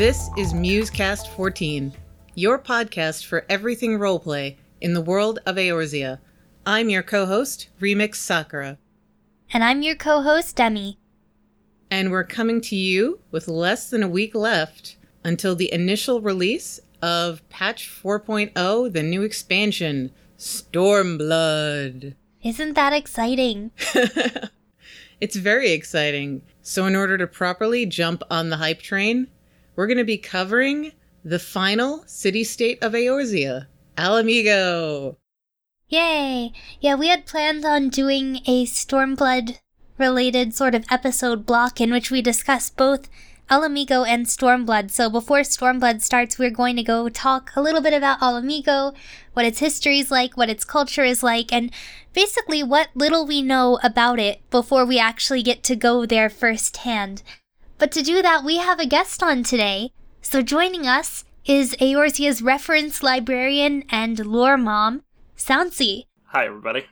This is Musecast 14, your podcast for everything roleplay in the world of Eorzea. I'm your co host, Remix Sakura. And I'm your co host, Demi. And we're coming to you with less than a week left until the initial release of Patch 4.0, the new expansion, Stormblood. Isn't that exciting? it's very exciting. So, in order to properly jump on the hype train, we're going to be covering the final city state of Eorzea, Ala Mhigo. Yay! Yeah, we had planned on doing a Stormblood related sort of episode block in which we discuss both Ala Mhigo and Stormblood. So before Stormblood starts, we're going to go talk a little bit about Ala Mhigo, what its history is like, what its culture is like, and basically what little we know about it before we actually get to go there firsthand. But to do that, we have a guest on today. So joining us is Eorzea's reference librarian and lore mom, Soundsy. Hi, everybody.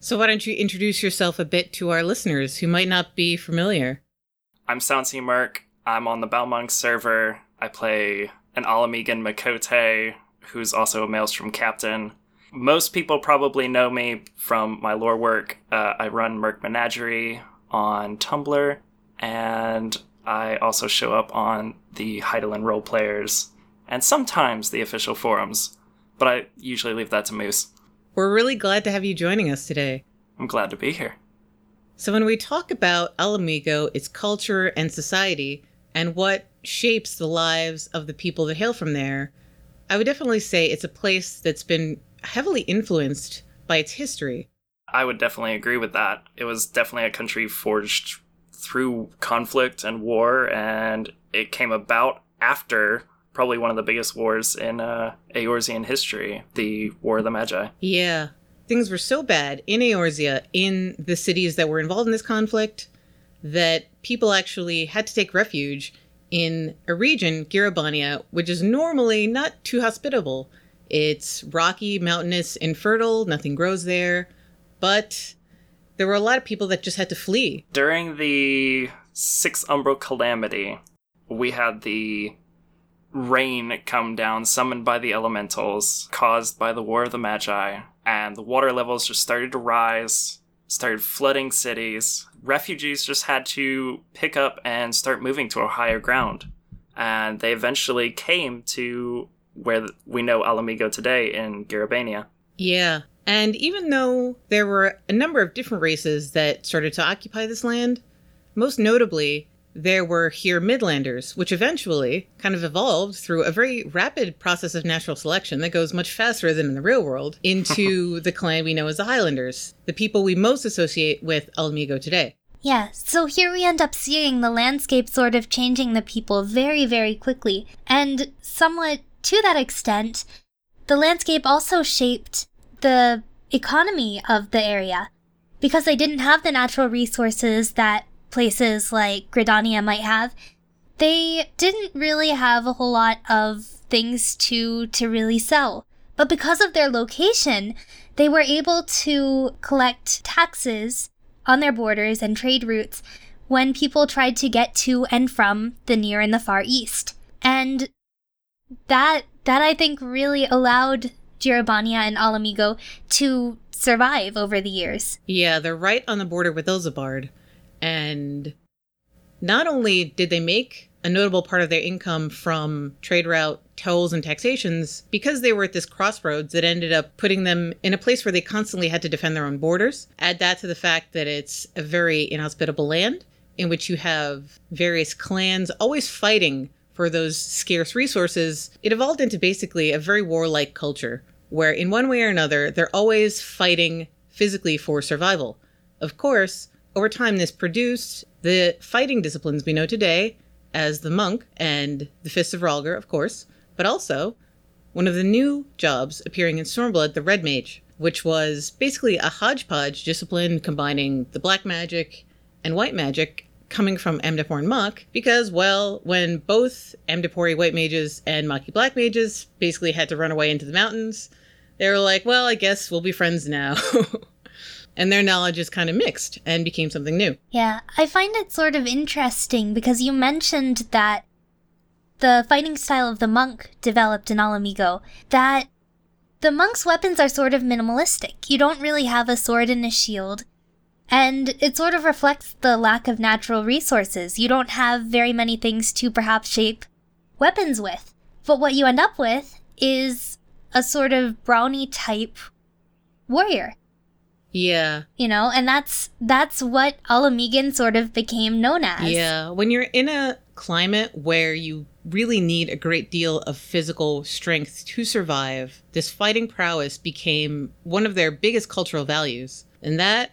So why don't you introduce yourself a bit to our listeners who might not be familiar? I'm Soundsy Merc. I'm on the Balmung server. I play an Ala Mhigan Miqo'te, who's also a Maelstrom captain. Most people probably know me from my lore work. Uh, I run Merc Menagerie on Tumblr, and I also show up on the Hydaelyn role players and sometimes the official forums, but I usually leave that to Moose. We're really glad to have you joining us today. I'm glad to be here. So, when we talk about Ala Mhigo, its culture and society, and what shapes the lives of the people that hail from there, I would definitely say it's a place that's been heavily influenced by its history. I would definitely agree with that. It was definitely a country forged through conflict and war, and it came about after probably one of the biggest wars in uh, Eorzean history, the War of the Magi. Yeah. Things were so bad in Eorzea, in the cities that were involved in this conflict, that people actually had to take refuge in a region, Gyr Abania, which is normally not too hospitable. It's rocky, mountainous, infertile, nothing grows there, but there were a lot of people that just had to flee. During the Six Umbral Calamity, we had the rain come down summoned by the elementals, caused by the War of the Magi, and the water levels just started to rise, started flooding cities. Refugees just had to pick up and start moving to a higher ground. And they eventually came to where we know Ala Mhigo today in Gyr Abania. Yeah. And even though there were a number of different races that started to occupy this land, most notably, there were here Midlanders, which eventually kind of evolved through a very rapid process of natural selection that goes much faster than in the real world into the clan we know as the Highlanders, the people we most associate with Ala Mhigo today. Yeah, so here we end up seeing the landscape sort of changing the people very, very quickly. And somewhat to that extent, the landscape also shaped the economy of the area because they didn't have the natural resources that places like Gridania might have. They didn't really have a whole lot of things to to really sell. But because of their location, they were able to collect taxes on their borders and trade routes when people tried to get to and from the near and the far east. And that that I think really allowed Gyr Abania and Ala Mhigo to survive over the years. Yeah, they're right on the border with Ilsabard. And not only did they make a notable part of their income from trade route tolls and taxations, because they were at this crossroads that ended up putting them in a place where they constantly had to defend their own borders. Add that to the fact that it's a very inhospitable land in which you have various clans always fighting for those scarce resources, it evolved into basically a very warlike culture where, in one way or another, they're always fighting physically for survival. Of course, over time, this produced the fighting disciplines we know today as the monk and the Fists of Rhalgr, of course, but also one of the new jobs appearing in Stormblood, the Red Mage, which was basically a hodgepodge discipline combining the black magic and white magic coming from Amdapor and Mhach, because, well, when both Amdapori white mages and Mhachi black mages basically had to run away into the mountains, they were like, well, I guess we'll be friends now. and their knowledge is kind of mixed and became something new. Yeah, I find it sort of interesting because you mentioned that the fighting style of the monk developed in Ala Mhigo, that the monk's weapons are sort of minimalistic. You don't really have a sword and a shield. And it sort of reflects the lack of natural resources. You don't have very many things to perhaps shape weapons with. But what you end up with is a sort of brownie type warrior. Yeah. You know, and that's that's what Ala Mhigan sort of became known as. Yeah. When you're in a climate where you really need a great deal of physical strength to survive, this fighting prowess became one of their biggest cultural values. And that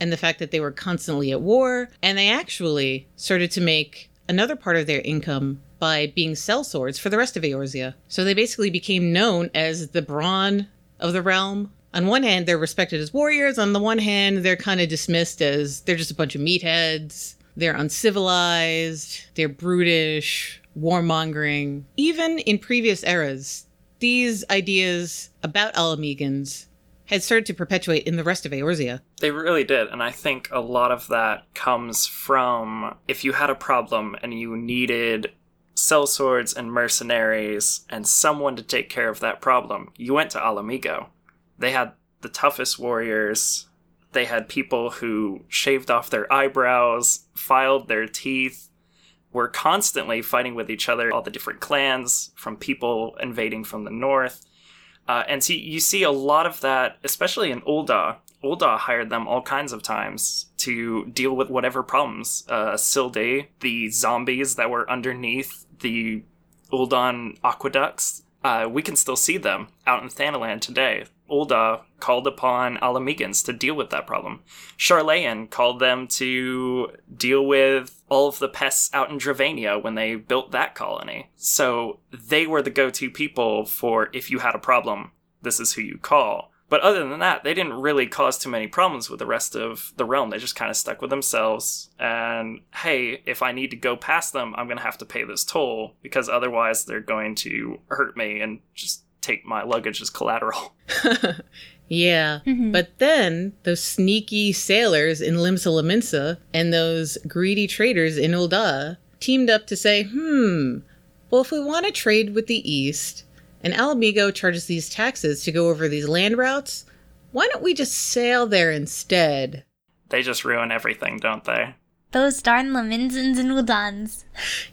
and the fact that they were constantly at war, and they actually started to make another part of their income by being sell swords for the rest of Eorzea. So they basically became known as the brawn of the realm. On one hand, they're respected as warriors. On the one hand, they're kind of dismissed as they're just a bunch of meatheads. They're uncivilized. They're brutish, warmongering. Even in previous eras, these ideas about Ala Mhigans had started to perpetuate in the rest of Eorzea. They really did, and I think a lot of that comes from if you had a problem and you needed sellswords and mercenaries and someone to take care of that problem, you went to Ala Mhigo. They had the toughest warriors. They had people who shaved off their eyebrows, filed their teeth, were constantly fighting with each other, all the different clans, from people invading from the north uh, and so you see a lot of that, especially in Ul'dah. Ul'dah hired them all kinds of times to deal with whatever problems. Uh, Sil'dih, the zombies that were underneath the Uldan aqueducts, uh, we can still see them out in Thanalan today. Ul'dah called upon Ala Mhigans to deal with that problem. Sharlayan called them to deal with all of the pests out in Dravania when they built that colony. So they were the go to people for if you had a problem, this is who you call. But other than that, they didn't really cause too many problems with the rest of the realm. They just kind of stuck with themselves. And hey, if I need to go past them, I'm going to have to pay this toll because otherwise they're going to hurt me and just take my luggage as collateral. yeah. Mm-hmm. But then those sneaky sailors in Limsa Lominsa and those greedy traders in Ul'dah teamed up to say, hmm, well, if we want to trade with the East and Ala Mhigo charges these taxes to go over these land routes, why don't we just sail there instead? They just ruin everything, don't they? Those darn Lominsans and Uldans.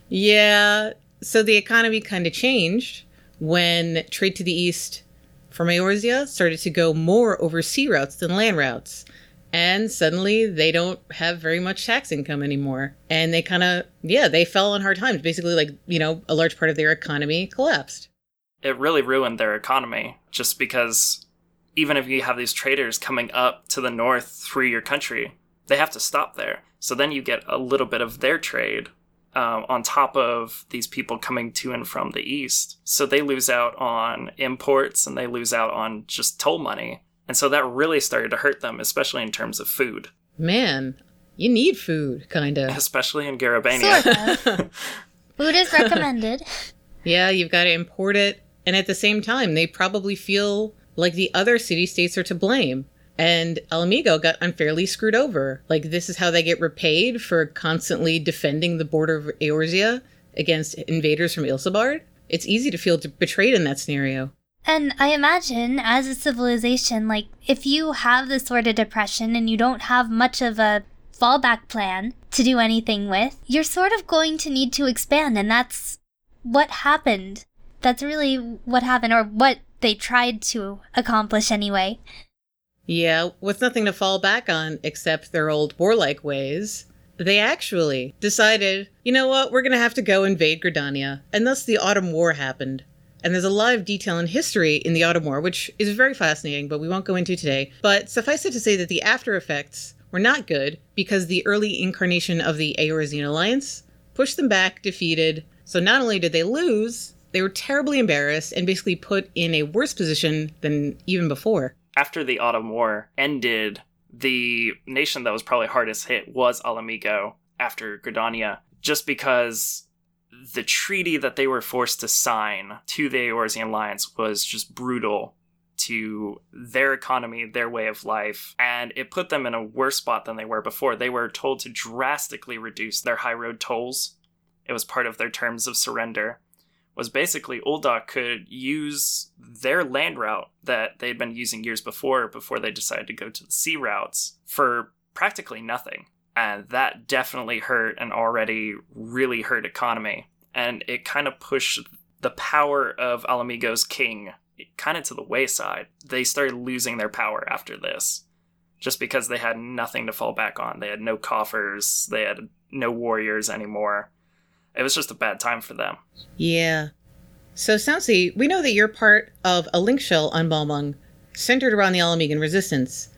yeah, so the economy kind of changed when trade to the east from Eorzea started to go more over sea routes than land routes. And suddenly they don't have very much tax income anymore. And they kind of, yeah, they fell on hard times. Basically, like, you know, a large part of their economy collapsed. It really ruined their economy just because even if you have these traders coming up to the north through your country, they have to stop there. So then you get a little bit of their trade um, on top of these people coming to and from the east. So they lose out on imports and they lose out on just toll money. And so that really started to hurt them, especially in terms of food. Man, you need food, kind of. Especially in Gyr Abania. Sort of. food is recommended. Yeah, you've got to import it. And at the same time, they probably feel like the other city states are to blame and Ala Mhigo got unfairly screwed over. Like this is how they get repaid for constantly defending the border of Eorzea against invaders from Ilsabard. It's easy to feel betrayed in that scenario. And I imagine, as a civilization, like, if you have this sort of depression and you don't have much of a fallback plan to do anything with, you're sort of going to need to expand, and that's what happened. That's really what happened, or what they tried to accomplish anyway. Yeah, with nothing to fall back on except their old warlike ways, they actually decided, you know what, we're going to have to go invade Gridania. And thus the Autumn War happened. And there's a lot of detail and history in the Autumn War, which is very fascinating, but we won't go into today. But suffice it to say that the after effects were not good because the early incarnation of the Eorzean Alliance pushed them back, defeated. So not only did they lose, they were terribly embarrassed and basically put in a worse position than even before after the Autumn War ended, the nation that was probably hardest hit was Ala Mhigo after Gridania, just because the treaty that they were forced to sign to the Eorzean Alliance was just brutal to their economy, their way of life, and it put them in a worse spot than they were before. They were told to drastically reduce their high road tolls. It was part of their terms of surrender. Was basically Ul'dah could use their land route that they'd been using years before, before they decided to go to the sea routes, for practically nothing. And that definitely hurt an already really hurt economy. And it kind of pushed the power of Ala Mhigo's king kind of to the wayside. They started losing their power after this just because they had nothing to fall back on. They had no coffers, they had no warriors anymore. It was just a bad time for them. Yeah. So, Soundsy, we know that you're part of a link shell on Balmung centered around the Ala Mhigan resistance.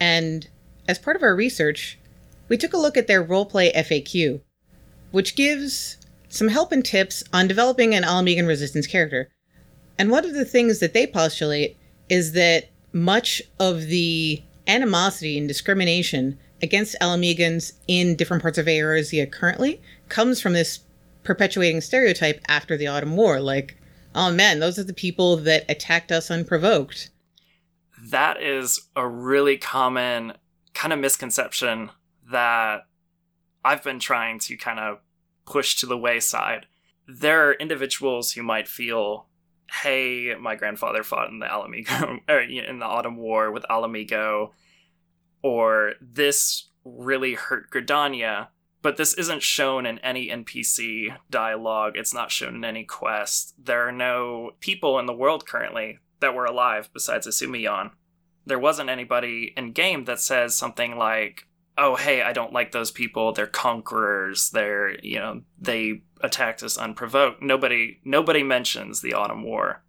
And as part of our research, we took a look at their roleplay FAQ, which gives some help and tips on developing an Ala Mhigan resistance character. And one of the things that they postulate is that much of the animosity and discrimination against Ala Mhigans in different parts of Eorzea currently comes from this perpetuating stereotype after the Autumn War. Like, oh man, those are the people that attacked us unprovoked. That is a really common kind of misconception that I've been trying to kind of push to the wayside. There are individuals who might feel, hey, my grandfather fought in the Ala Mhigo, or in the Autumn War with Ala Mhigo, or this really hurt Gridania, but this isn't shown in any NPC dialogue. It's not shown in any quest. There are no people in the world currently that were alive besides Isumiyan. There wasn't anybody in game that says something like, oh hey i don't like those people they're conquerors they're you know they attacked us unprovoked nobody nobody mentions the autumn war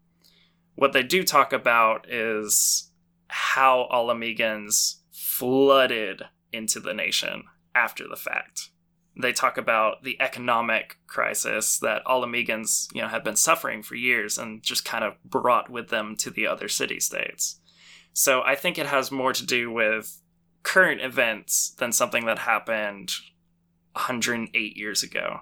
what they do talk about is how Ala Mhigans flooded into the nation after the fact they talk about the economic crisis that Ala Mhigans you know had been suffering for years and just kind of brought with them to the other city states so i think it has more to do with current events than something that happened 108 years ago.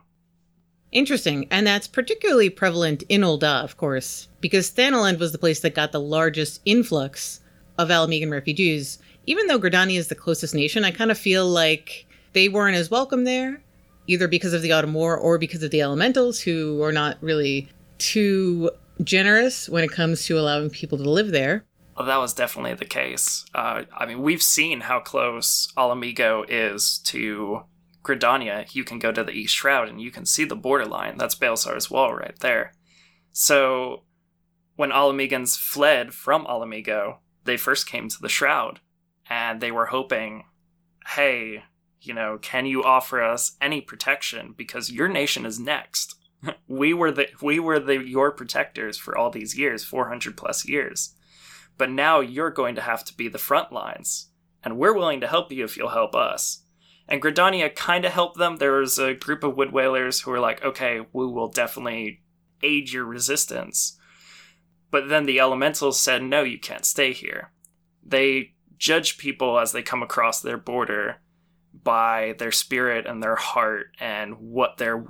Interesting. And that's particularly prevalent in Ul'dah, of course, because Thanalan was the place that got the largest influx of Ala Mhigan refugees. Even though Gridania is the closest nation, I kind of feel like they weren't as welcome there, either because of the Autumn War or because of the elementals, who are not really too generous when it comes to allowing people to live there. Well, that was definitely the case. Uh, I mean, we've seen how close Ala Mhigo is to Gridania. You can go to the East Shroud and you can see the borderline. That's Baelsar's wall right there. So, when Ala Mhigans fled from Ala Mhigo, they first came to the Shroud and they were hoping, hey, you know, can you offer us any protection because your nation is next. we were the we were the your protectors for all these years, 400 plus years but now you're going to have to be the front lines. And we're willing to help you if you'll help us. And Gridania kind of helped them. There was a group of Wood Wailers who were like, okay, we will definitely aid your resistance. But then the elementals said, no, you can't stay here. They judge people as they come across their border by their spirit and their heart and what their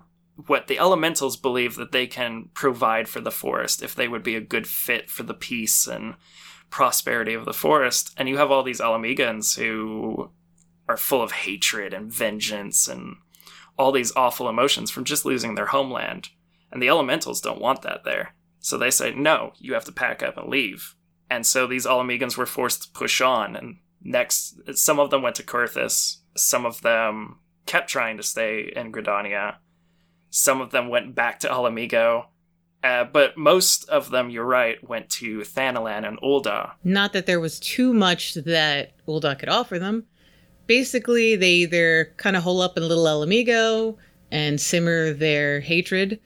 what the elementals believe that they can provide for the forest if they would be a good fit for the peace and prosperity of the forest, and you have all these Ala Mhigans who are full of hatred and vengeance and all these awful emotions from just losing their homeland. And the elementals don't want that there. So they say, no, you have to pack up and leave. And so these Ala Mhigans were forced to push on. And next, some of them went to Coerthas. Some of them kept trying to stay in Gridania. Some of them went back to Ala Mhigo. Uh, but most of them, you're right, went to Thanalan and Ul'dah. Not that there was too much that Ul'dah could offer them. Basically, they either kind of hole up in Little Ala Mhigo and simmer their hatred,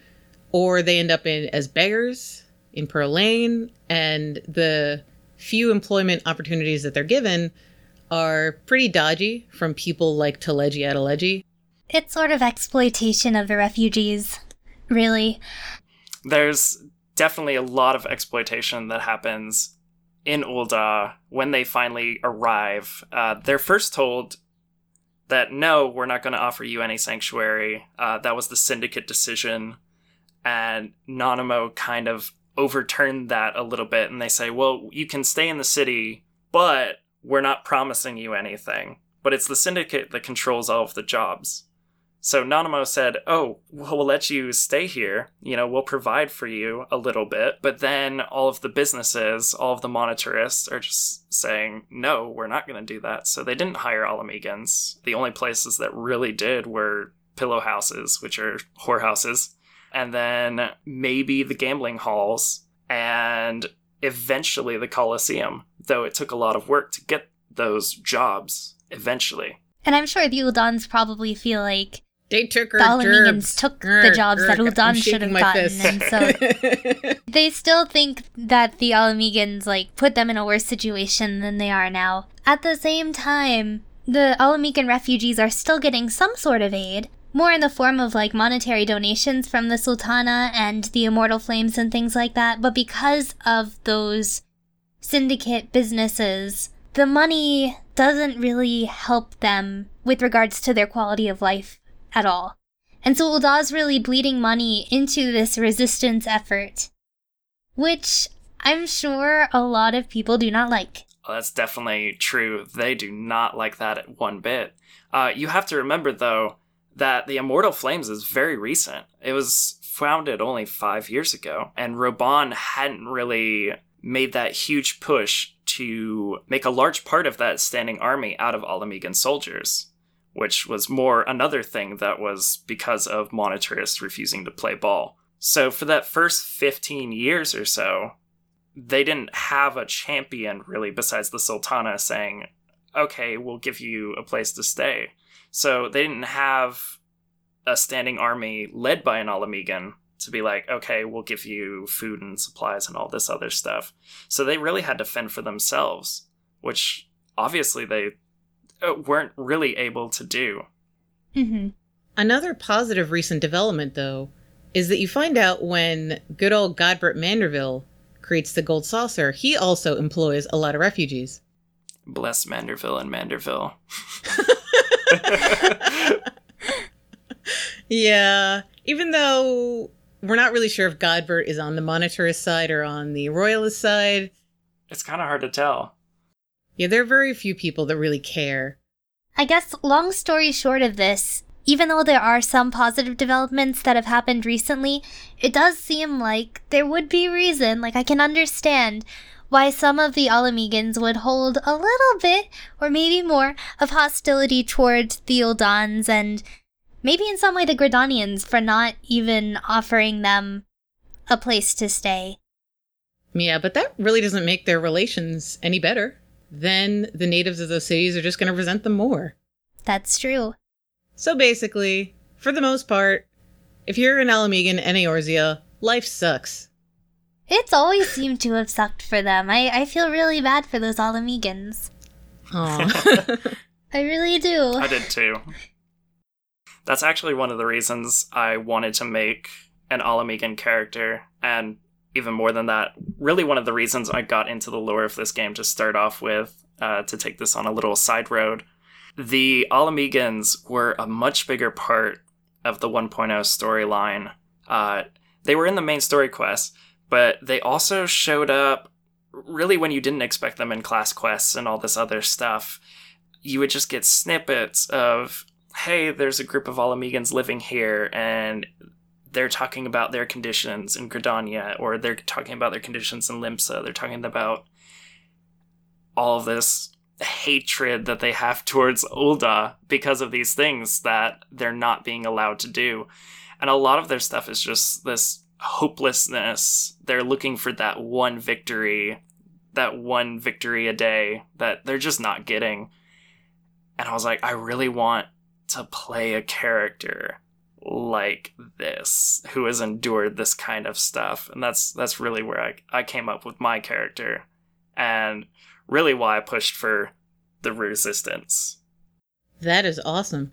or they end up in as beggars in Pearl Lane, and the few employment opportunities that they're given are pretty dodgy from people like Teleji Adeleji. It's sort of exploitation of the refugees, really there's definitely a lot of exploitation that happens in Ul'dah when they finally arrive. Uh, they're first told that no, we're not going to offer you any sanctuary. Uh, that was the syndicate decision. And Nanamo kind of overturned that a little bit. And they say, well, you can stay in the city, but we're not promising you anything. But it's the syndicate that controls all of the jobs. So Nanamo said, Oh, we'll let you stay here. You know, we'll provide for you a little bit. But then all of the businesses, all of the monetarists are just saying, No, we're not going to do that. So they didn't hire Ala Mhigans. The only places that really did were pillow houses, which are whorehouses, and then maybe the gambling halls, and eventually the Colosseum, though it took a lot of work to get those jobs eventually. And I'm sure the Uldans probably feel like they took her the Ala Mhigans gerbs. took the jobs that grr, I'm Uldan should have gotten, fist. and so they still think that the Ala Mhigans like put them in a worse situation than they are now. At the same time, the Ala Mhigan refugees are still getting some sort of aid, more in the form of like monetary donations from the Sultana and the Immortal Flames and things like that. But because of those syndicate businesses, the money doesn't really help them with regards to their quality of life at all. And so Ul'dah's really bleeding money into this resistance effort, which I'm sure a lot of people do not like. Well, that's definitely true. They do not like that at one bit. Uh, you have to remember, though, that the Immortal Flames is very recent. It was founded only five years ago, and Raubahn hadn't really made that huge push to make a large part of that standing army out of Ala Mhigan soldiers, which was more another thing that was because of monetarists refusing to play ball. So for that first 15 years or so, they didn't have a champion really besides the Sultana saying, okay, we'll give you a place to stay. So they didn't have a standing army led by an Ala Mhigan to be like, okay, we'll give you food and supplies and all this other stuff. So they really had to fend for themselves, which obviously they uh, weren't really able to do. Mm-hmm. Another positive recent development, though, is that you find out when good old Godbert Manderville creates the gold saucer, he also employs a lot of refugees. Bless Manderville and Manderville. Yeah, even though we're not really sure if Godbert is on the monetarist side or on the royalist side. It's kind of hard to tell. Yeah, there are very few people that really care. I guess, long story short of this, even though there are some positive developments that have happened recently, it does seem like there would be reason, like I can understand why some of the Ala Mhigans would hold a little bit, or maybe more, of hostility toward the Uldans and maybe in some way the Gridanians for not even offering them a place to stay. Yeah, but that really doesn't make their relations any better. Then the natives of those cities are just going to resent them more. That's true. So basically, for the most part, if you're an Ala Mhigan and Eorzea, life sucks. It's always seemed to have sucked for them. I, I feel really bad for those Ala Mhigans. Aw. I really do. I did too. That's actually one of the reasons I wanted to make an Ala Mhigan character, and even more than that, really one of the reasons I got into the lore of this game to start off with, uh, to take this on a little side road. The Ala Mhigans were a much bigger part of the 1.0 storyline. Uh, they were in the main story quest, but they also showed up really when you didn't expect them in class quests and all this other stuff. You would just get snippets of, hey, there's a group of Ala Mhigans living here, and they're talking about their conditions in Gridania, or they're talking about their conditions in Limsa. They're talking about all of this hatred that they have towards Ul'dah because of these things that they're not being allowed to do. And a lot of their stuff is just this hopelessness. They're looking for that one victory, that one victory a day that they're just not getting. And I was like, I really want to play a character like this who has endured this kind of stuff and that's that's really where I, I came up with my character and really why I pushed for the resistance. that is awesome.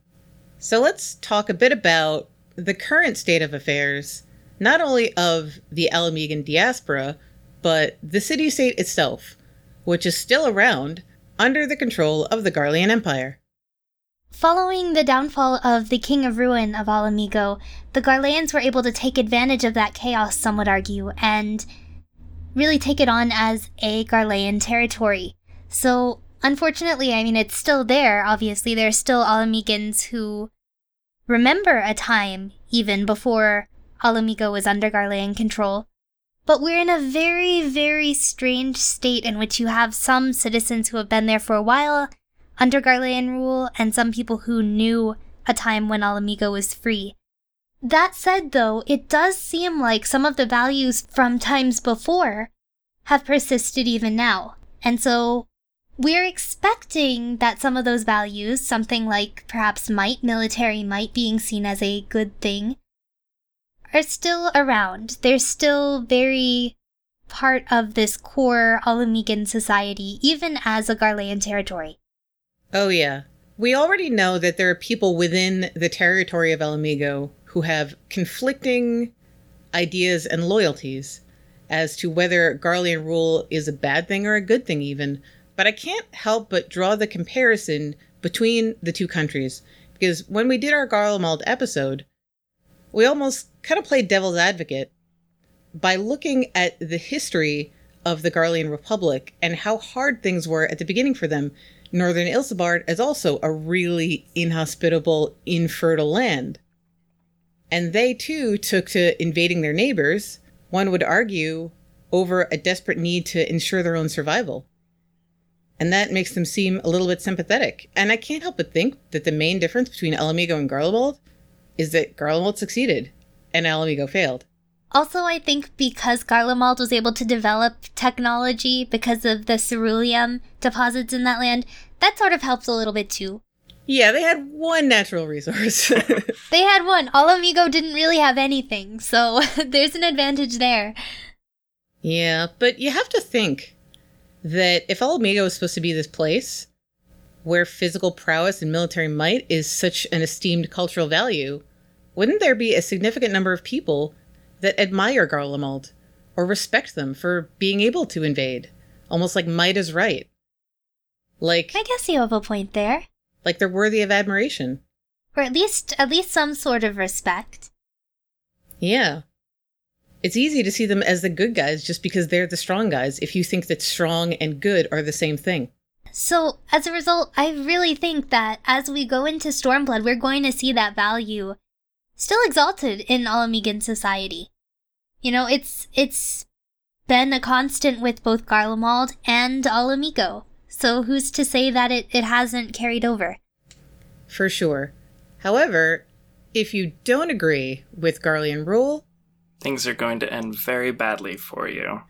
So let's talk a bit about the current state of affairs, not only of the Ala Mhigan diaspora, but the city state itself, which is still around under the control of the Garlean Empire. Following the downfall of the King of Ruin of Ala Mhigo, the Garleans were able to take advantage of that chaos, some would argue, and really take it on as a Garlean territory. So, unfortunately, I mean, it's still there, obviously. There are still Ala Mhigans who remember a time even before Ala Mhigo was under Garlean control. But we're in a very, very strange state in which you have some citizens who have been there for a while under Garlean rule and some people who knew a time when Ala Mhigo was free. That said, though, it does seem like some of the values from times before have persisted even now. And so we're expecting that some of those values, something like perhaps might, military might being seen as a good thing, are still around. They're still very part of this core Ala Mhigan society, even as a Garlean territory. Oh, yeah. We already know that there are people within the territory of Mhigo who have conflicting ideas and loyalties as to whether Garlean rule is a bad thing or a good thing, even. But I can't help but draw the comparison between the two countries because when we did our Garlemald episode, we almost kind of played devil's advocate by looking at the history of the Garlean Republic and how hard things were at the beginning for them. Northern Ilsabard is also a really inhospitable, infertile land. And they too took to invading their neighbors, one would argue, over a desperate need to ensure their own survival. And that makes them seem a little bit sympathetic. And I can't help but think that the main difference between Ala Mhigo and Garlemald is that Garlemald succeeded and Ala Mhigo failed. Also, I think because Garlemald was able to develop technology because of the ceruleum deposits in that land, that sort of helps a little bit too. Yeah, they had one natural resource. they had one. Ala Mhigo didn't really have anything, so there's an advantage there. Yeah, but you have to think that if Ala Mhigo is supposed to be this place where physical prowess and military might is such an esteemed cultural value, wouldn't there be a significant number of people that admire Garlemald or respect them for being able to invade? Almost like might is right. Like I guess you have a point there. Like they're worthy of admiration. Or at least at least some sort of respect. Yeah. It's easy to see them as the good guys just because they're the strong guys if you think that strong and good are the same thing. So, as a result, I really think that as we go into Stormblood, we're going to see that value still exalted in Ala Mhigan society. You know, it's it's been a constant with both Garlemald and Ala Mhigo. So who's to say that it, it hasn't carried over? For sure. However, if you don't agree with Garlean rule, things are going to end very badly for you.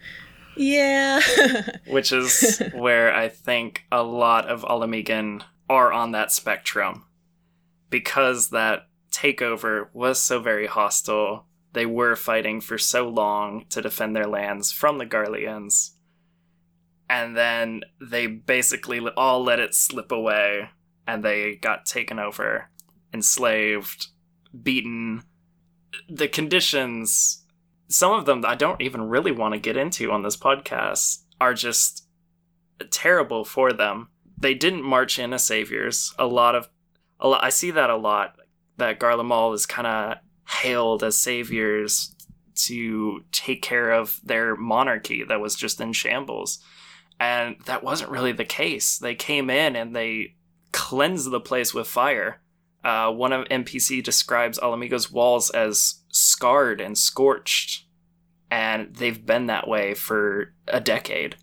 Yeah. Which is where I think a lot of Ala Mhigan are on that spectrum. Because that takeover was so very hostile, they were fighting for so long to defend their lands from the Garleans. And then they basically all let it slip away and they got taken over, enslaved, beaten. The conditions some of them I don't even really want to get into on this podcast are just terrible for them. They didn't march in as saviors. A lot of a lot, I see that a lot that Garlemald is kind of hailed as saviors to take care of their monarchy that was just in shambles. And that wasn't really the case. They came in and they cleansed the place with fire. Uh, one of NPC describes Ala Mhigo's walls as scarred and scorched, and they've been that way for a decade.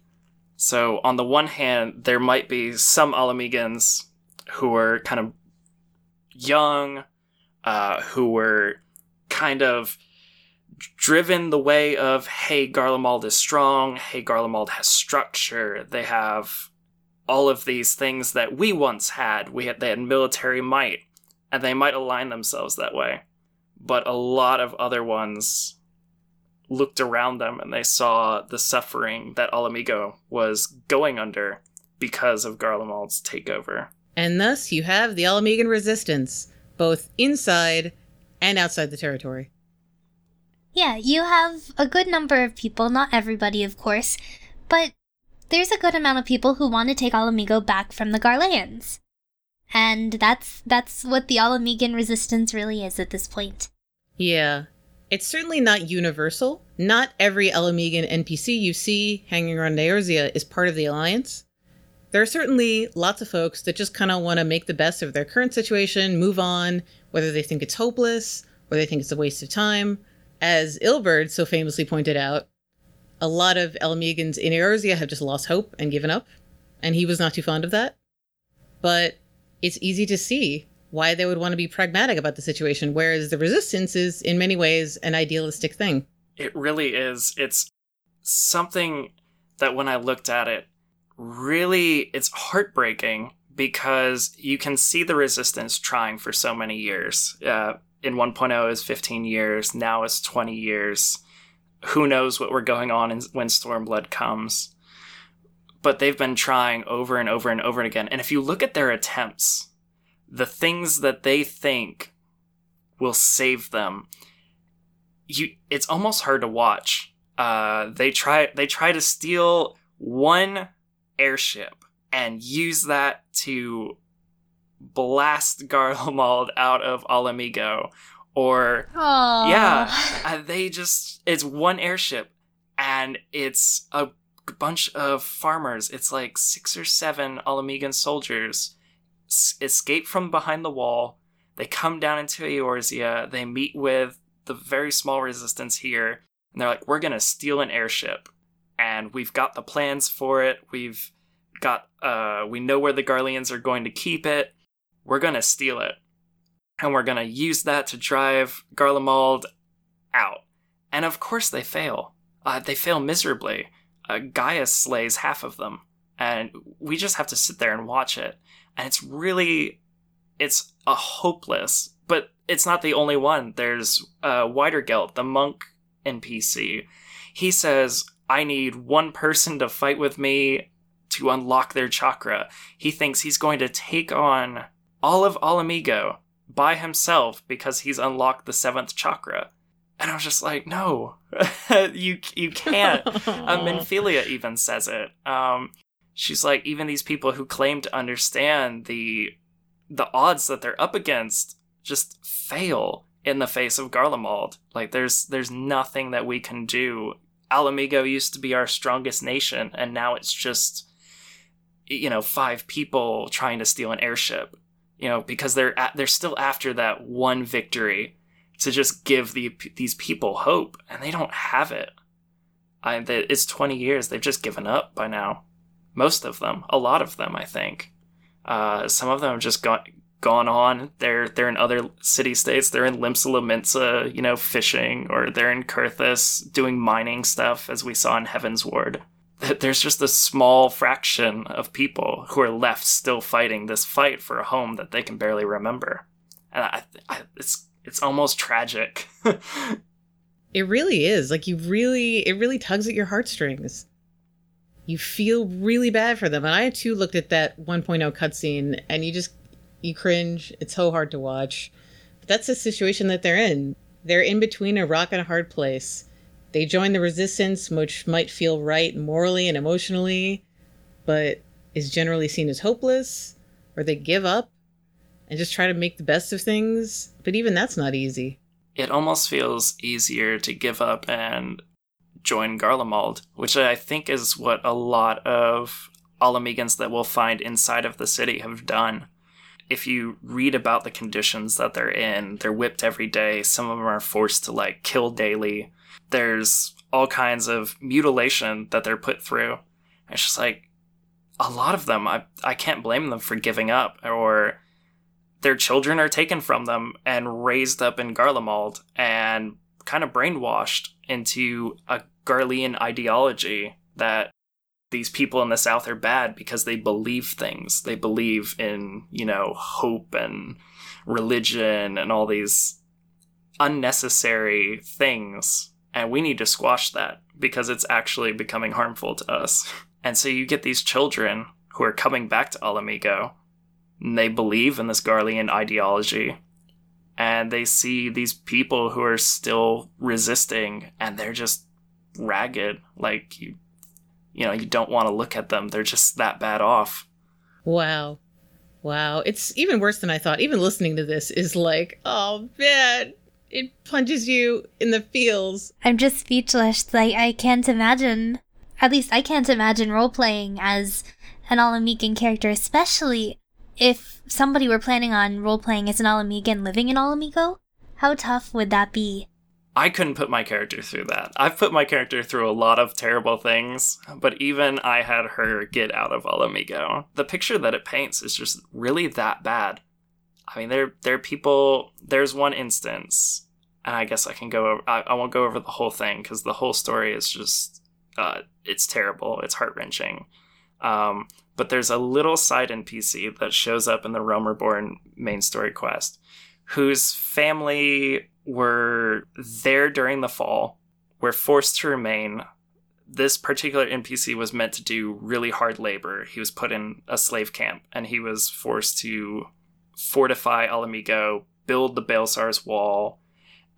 So, on the one hand, there might be some Ala Mhigans who are kind of young, uh, who were kind of driven the way of, hey, Garlemald is strong, hey, Garlemald has structure, they have all of these things that we once had. We had they had military might, and they might align themselves that way but a lot of other ones looked around them and they saw the suffering that Ala Mhigo was going under because of Garlemald's takeover. And thus you have the Ala Mhigan resistance, both inside and outside the territory. Yeah, you have a good number of people, not everybody, of course, but there's a good amount of people who want to take Ala Mhigo back from the Garleans. And that's that's what the Ala Mhigan resistance really is at this point. Yeah. It's certainly not universal. Not every Ala Mhigan NPC you see hanging around Eorzea is part of the Alliance. There are certainly lots of folks that just kind of want to make the best of their current situation, move on, whether they think it's hopeless or they think it's a waste of time. As Ilberd so famously pointed out, a lot of Ala Mhigans in Eorzea have just lost hope and given up, and he was not too fond of that. But it's easy to see why they would want to be pragmatic about the situation, whereas the resistance is, in many ways, an idealistic thing. It really is. It's something that when I looked at it, really, it's heartbreaking because you can see the resistance trying for so many years. Uh, in 1.0 is 15 years, now is 20 years. Who knows what we're going on in, when Stormblood comes? But they've been trying over and over and over again. And if you look at their attempts, the things that they think will save them, you it's almost hard to watch. Uh, they try they try to steal one airship and use that to blast Garlemald out of Ala Mhigo. Or, Aww. yeah, uh, they just, it's one airship and it's a bunch of farmers. It's like six or seven Ala Mhigan soldiers escape from behind the wall. They come down into Eorzea. They meet with the very small resistance here. And they're like, we're to steal an airship. And we've got the plans for it. We've got, uh, we know where the Garleans are going to keep it. We're to steal it. And we're to use that to drive Garlemald out. And of course they fail. Uh, they fail miserably. Uh, Gaius slays half of them. And we just have to sit there and watch it. And it's really, it's a hopeless, but it's not the only one. There's uh, Widargelt, the monk NPC. He says, I need one person to fight with me to unlock their chakra. He thinks he's going to take on all of Ala Mhigo by himself because he's unlocked the seventh chakra. And I was just like, no, you you can't. uh, Minfilia even says it. Um, she's like, even these people who claim to understand the the odds that they're up against just fail in the face of Garlemald. Like, there's there's nothing that we can do. Ala Mhigo used to be our strongest nation, and now it's just you know five people trying to steal an airship you know because they're at, they're still after that one victory to just give the these people hope and they don't have it I, it's 20 years they've just given up by now most of them a lot of them i think uh, some of them have just gone gone on they're they're in other city states they're in Limsa you know fishing or they're in Coerthas doing mining stuff as we saw in Heaven's Ward there's just a small fraction of people who are left still fighting this fight for a home that they can barely remember, and I, I, it's it's almost tragic. it really is. Like you really, it really tugs at your heartstrings. You feel really bad for them, and I too looked at that 1.0 cutscene, and you just you cringe. It's so hard to watch. But that's the situation that they're in. They're in between a rock and a hard place they join the resistance, which might feel right morally and emotionally, but is generally seen as hopeless, or they give up and just try to make the best of things. But even that's not easy. It almost feels easier to give up and join Garlemald, which I think is what a lot of Ala Mhigans that we'll find inside of the city have done. If you read about the conditions that they're in, they're whipped every day. Some of them are forced to like kill daily there's all kinds of mutilation that they're put through. It's just like a lot of them, I I can't blame them for giving up or their children are taken from them and raised up in Garlemald and kind of brainwashed into a Garlean ideology that these people in the South are bad because they believe things. They believe in, you know, hope and religion and all these unnecessary things and we need to squash that because it's actually becoming harmful to us. And so you get these children who are coming back to Ala Mhigo, and they believe in this Garlean ideology, and they see these people who are still resisting, and they're just ragged. Like you, you know, you don't want to look at them. They're just that bad off. Wow. Wow. It's even worse than I thought. Even listening to this is like, oh man, it punches you in the feels. I'm just speechless. Like I can't imagine. At least I can't imagine role playing as an Ala Mhigan character, especially if somebody were planning on role playing as an Ala Mhigan living in Ala Mhigo? How tough would that be? I couldn't put my character through that. I've put my character through a lot of terrible things, but even I had her get out of Ala Mhigo. The picture that it paints is just really that bad. I mean, there there are people. There's one instance, and I guess I can go. Over, I, I won't go over the whole thing because the whole story is just uh, it's terrible. It's heart wrenching. Um, but there's a little side NPC that shows up in the Realm Reborn main story quest, whose family were there during the fall, were forced to remain. This particular NPC was meant to do really hard labor. He was put in a slave camp and he was forced to fortify Ala Mhigo, build the Baelsar's wall,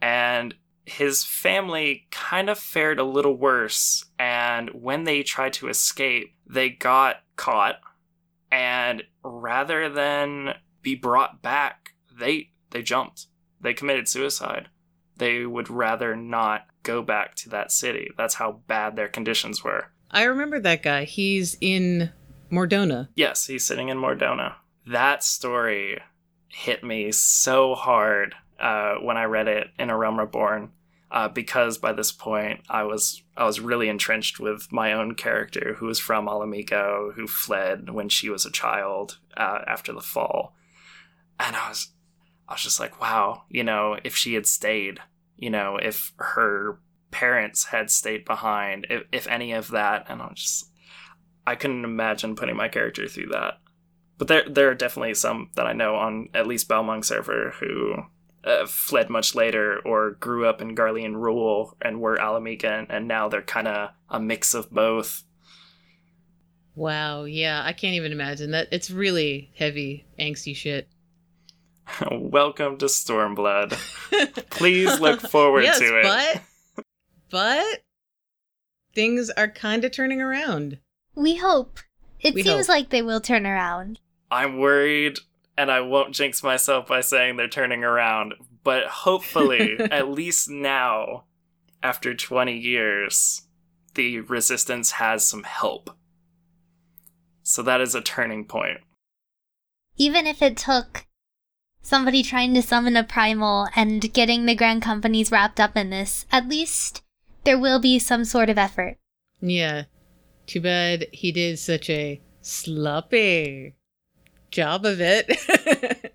and his family kind of fared a little worse. And when they tried to escape, they got caught. And rather than be brought back, they they jumped. They committed suicide. They would rather not go back to that city. That's how bad their conditions were. I remember that guy. He's in Mor Dhona. Yes, he's sitting in Mor Dhona. That story hit me so hard uh, when I read it in A Realm Reborn, uh, because by this point I was I was really entrenched with my own character, who was from Ala Mhigo, who fled when she was a child uh, after the fall, and I was I was just like, wow, you know, if she had stayed, you know, if her parents had stayed behind, if, if any of that, and I was just I couldn't imagine putting my character through that but there there are definitely some that I know on at least Balmung server who uh, fled much later or grew up in Garlean rule and were Ala Mhigan, and now they're kind of a mix of both. Wow, yeah, I can't even imagine that. It's really heavy, angsty shit. Welcome to Stormblood. Please look forward yes, to it. But, but things are kind of turning around. We hope. It We seems hope. like they will turn around. I'm worried, and I won't jinx myself by saying they're turning around, but hopefully, at least now, after 20 years, the resistance has some help. So that is a turning point. Even if it took somebody trying to summon a primal and getting the grand companies wrapped up in this, at least there will be some sort of effort. Yeah. Too bad he did such a sloppy job of it.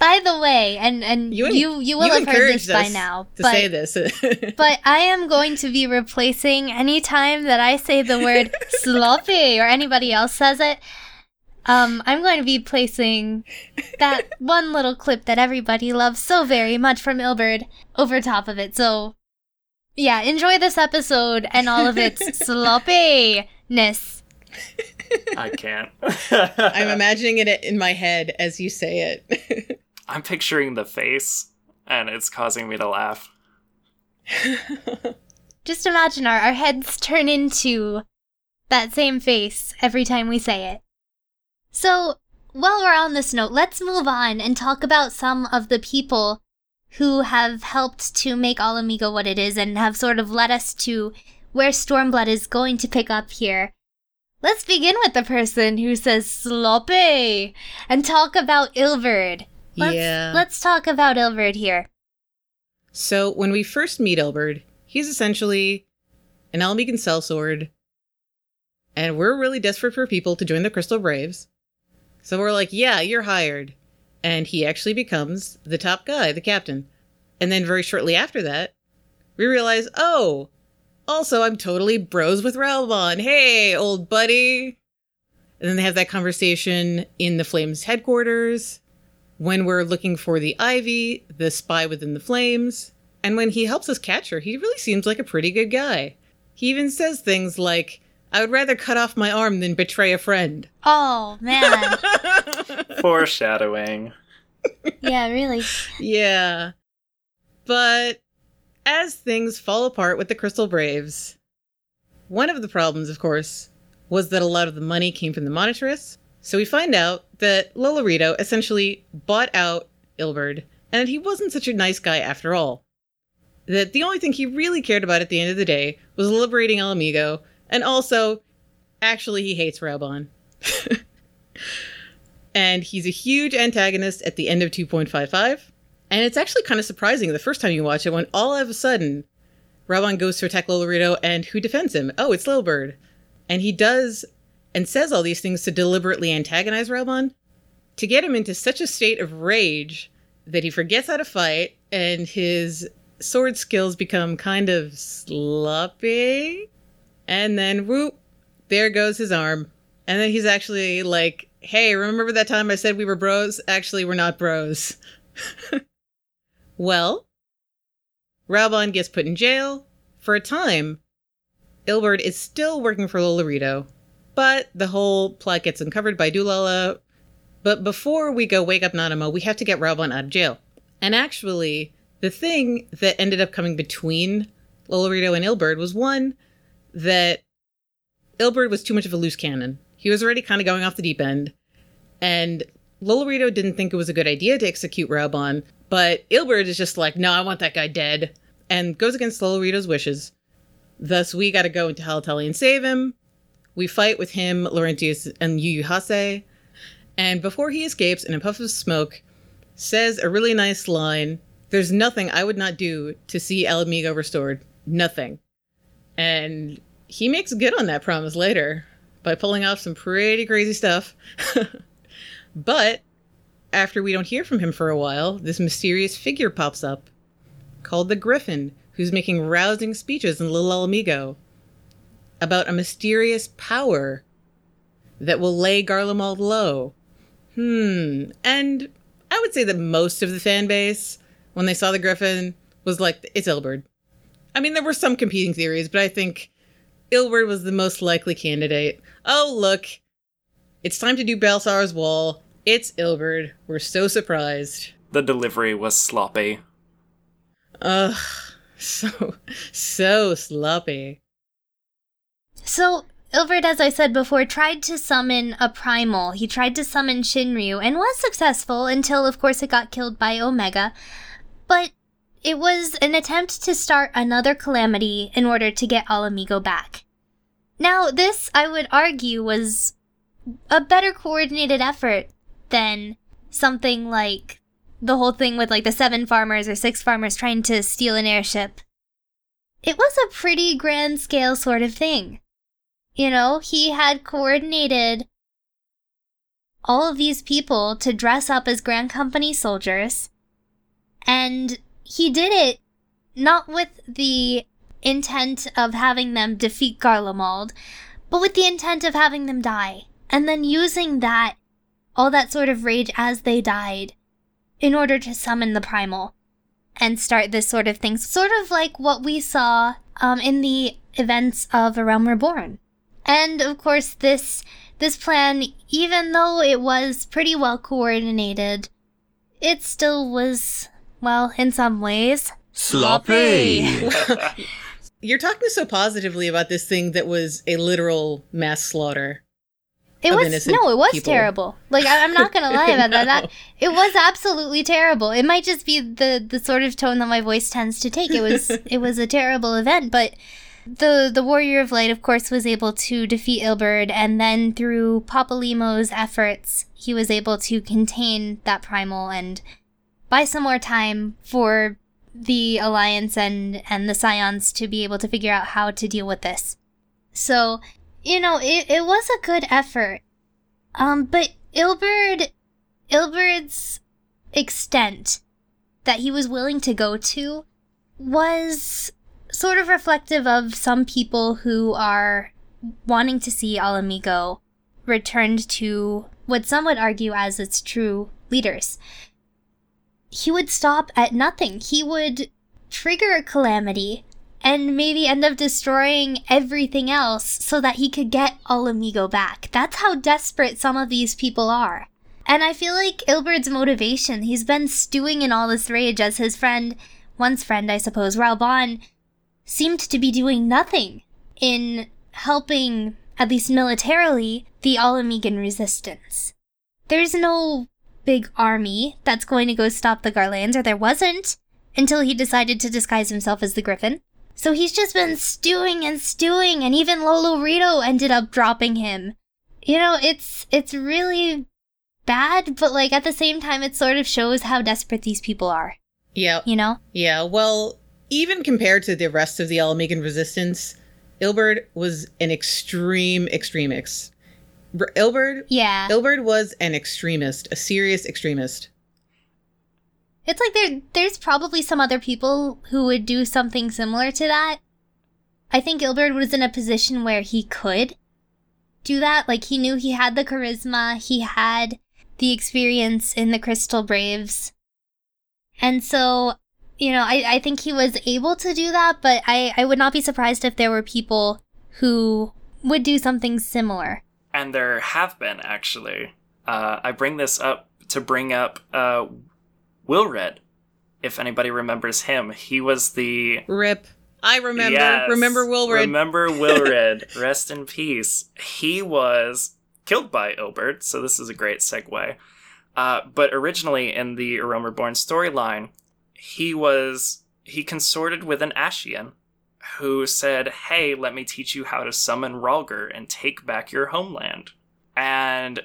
By the way, and and you en- you, will have heard this by now, to but say this. but I am going to be replacing any time that I say the word sloppy or anybody else says it. Um, I'm going to be placing that one little clip that everybody loves so very much from Ilberd over top of it. So, yeah, enjoy this episode and all of its sloppiness. I can't. I'm imagining it in my head as you say it. I'm picturing the face, and it's causing me to laugh. Just imagine our, our heads turn into that same face every time we say it. So, while we're on this note, let's move on and talk about some of the people who have helped to make Ala Mhigo what it is and have sort of led us to where Stormblood is going to pick up here. Let's begin with the person who says sloppy and talk about Ilberd. Let's, Yeah. Let's talk about Ilberd here. So when we first meet Ilberd, he's essentially an Ala Mhigan sellsword, and we're really desperate for people to join the Crystal Braves. So we're like, yeah, you're hired. And he actually becomes the top guy, the captain. And then very shortly after that, we realize, oh, also I'm totally bros with Raubahn. Hey, old buddy. And then they have that conversation in the Flames headquarters when we're looking for the Ivy, the spy within the flames, and when he helps us catch her, he really seems like a pretty good guy. He even says things like, I would rather cut off my arm than betray a friend. Oh, man. Foreshadowing. yeah, really. yeah. But as things fall apart with the Crystal Braves, one of the problems, of course, was that a lot of the money came from the Monetarists. So we find out that Lolorito essentially bought out Ilberd, and that he wasn't such a nice guy after all. That the only thing he really cared about at the end of the day was liberating Ala Mhigo, and also, actually, he hates Raubahn. and he's a huge antagonist at the end of 2.55. And it's actually kind of surprising the first time you watch it when all of a sudden Raubahn goes to attack Lolorito and who defends him? Oh, it's Ilberd. And he does and says all these things to deliberately antagonize Raubahn to get him into such a state of rage that he forgets how to fight and his sword skills become kind of sloppy. And then whoop, there goes his arm. And then he's actually like, hey, remember that time I said we were bros? Actually, we're not bros. well, Raubahn gets put in jail. For a time, Ilberd is still working for Lolorito, but the whole plot gets uncovered by Dulala. But before we go wake up Nanamo, we have to get Raubahn out of jail. And actually, the thing that ended up coming between Lolorito and Ilberd was one that Ilberd was too much of a loose cannon. He was already kind of going off the deep end. And Lolorito didn't think it was a good idea to execute Raubahn, but Ilberd is just like, no, I want that guy dead, and goes against Lolorito's wishes. Thus, we gotta go into Halatali and save him. We fight with him, Laurentius, and Yuyuhase. And before he escapes in a puff of smoke, says a really nice line There's nothing I would not do to see Ala Mhigo restored. Nothing. And he makes good on that promise later by pulling off some pretty crazy stuff. but after we don't hear from him for a while, this mysterious figure pops up called the Griffin, who's making rousing speeches in Little Ala Mhigo about a mysterious power that will lay Garlemald low. Hmm. And I would say that most of the fan base, when they saw the Griffin, was like, it's Ilberd. I mean, there were some competing theories, but I think Ilberd was the most likely candidate. Oh, look. It's time to do Baelsar's Wall. It's Ilberd. We're so surprised. The delivery was sloppy. Ugh. So, so sloppy. So, Ilberd, as I said before, tried to summon a primal. He tried to summon Shinryu and was successful until, of course, it got killed by Omega. But it was an attempt to start another calamity in order to get Ala Mhigo back. Now, this, I would argue, was a better coordinated effort than something like the whole thing with like the seven farmers or six farmers trying to steal an airship. It was a pretty grand scale sort of thing. You know, he had coordinated all of these people to dress up as Grand Company soldiers, and he did it not with the intent of having them defeat Garlemald, but with the intent of having them die, and then using that, all that sort of rage as they died, in order to summon the primal and start this sort of thing, sort of like what we saw um, in the events of A Realm Reborn. And of course, this this plan, even though it was pretty well coordinated, it still was, well, in some ways, Sloppy. You're talking so positively about this thing that was a literal mass slaughter. It of was no, it was people. terrible. Like I, I'm not gonna lie about that. No. That it was absolutely terrible. It might just be the the sort of tone that my voice tends to take. It was it was a terrible event, but the the warrior of light, of course, was able to defeat Ilberd, and then through Papalymo's efforts, he was able to contain that primal and buy some more time for the alliance and and the scions to be able to figure out how to deal with this. So you know, it, it was a good effort. Um, but Ilberd, Ilberd's extent that he was willing to go to was sort of reflective of some people who are wanting to see Ala Mhigo returned to what some would argue as its true leaders. He would stop at nothing. He would trigger a calamity and maybe end up destroying everything else so that he could get Ala Mhigo back. That's how desperate some of these people are. And I feel like Ilberd's motivation, he's been stewing in all this rage as his friend, once friend, I suppose, Raubahn, seemed to be doing nothing in helping, at least militarily, the Ala Mhigan resistance. There's no big army that's going to go stop the Garleans, or there wasn't, until he decided to disguise himself as the Griffin. So he's just been stewing and stewing, and even Lolorito ended up dropping him you know, it's it's really bad, but like at the same time it sort of shows how desperate these people are, Yeah, you know? yeah. Well, even compared to the rest of the Ala Mhigan resistance, Ilberd was an extreme extremist. Ilberd, Yeah. Ilberd was an extremist, a serious extremist. It's like there there's probably some other people who would do something similar to that. I think Ilberd was in a position where he could do that. Like he knew he had the charisma, he had the experience in the Crystal Braves. And so, you know, I, I think he was able to do that, but I, I would not be surprised if there were people who would do something similar. And there have been, actually. Uh, I bring this up to bring up uh, Wilred. If anybody remembers him, he was the Rip. I remember. Yes. Remember Wilred. Remember Wilred. Rest in peace. He was killed by Ilberd, so this is a great segue. Uh, but originally in the A Realm Reborn storyline, he was he consorted with an Ascian who said, "Hey, let me teach you how to summon Rhalgr and take back your homeland." And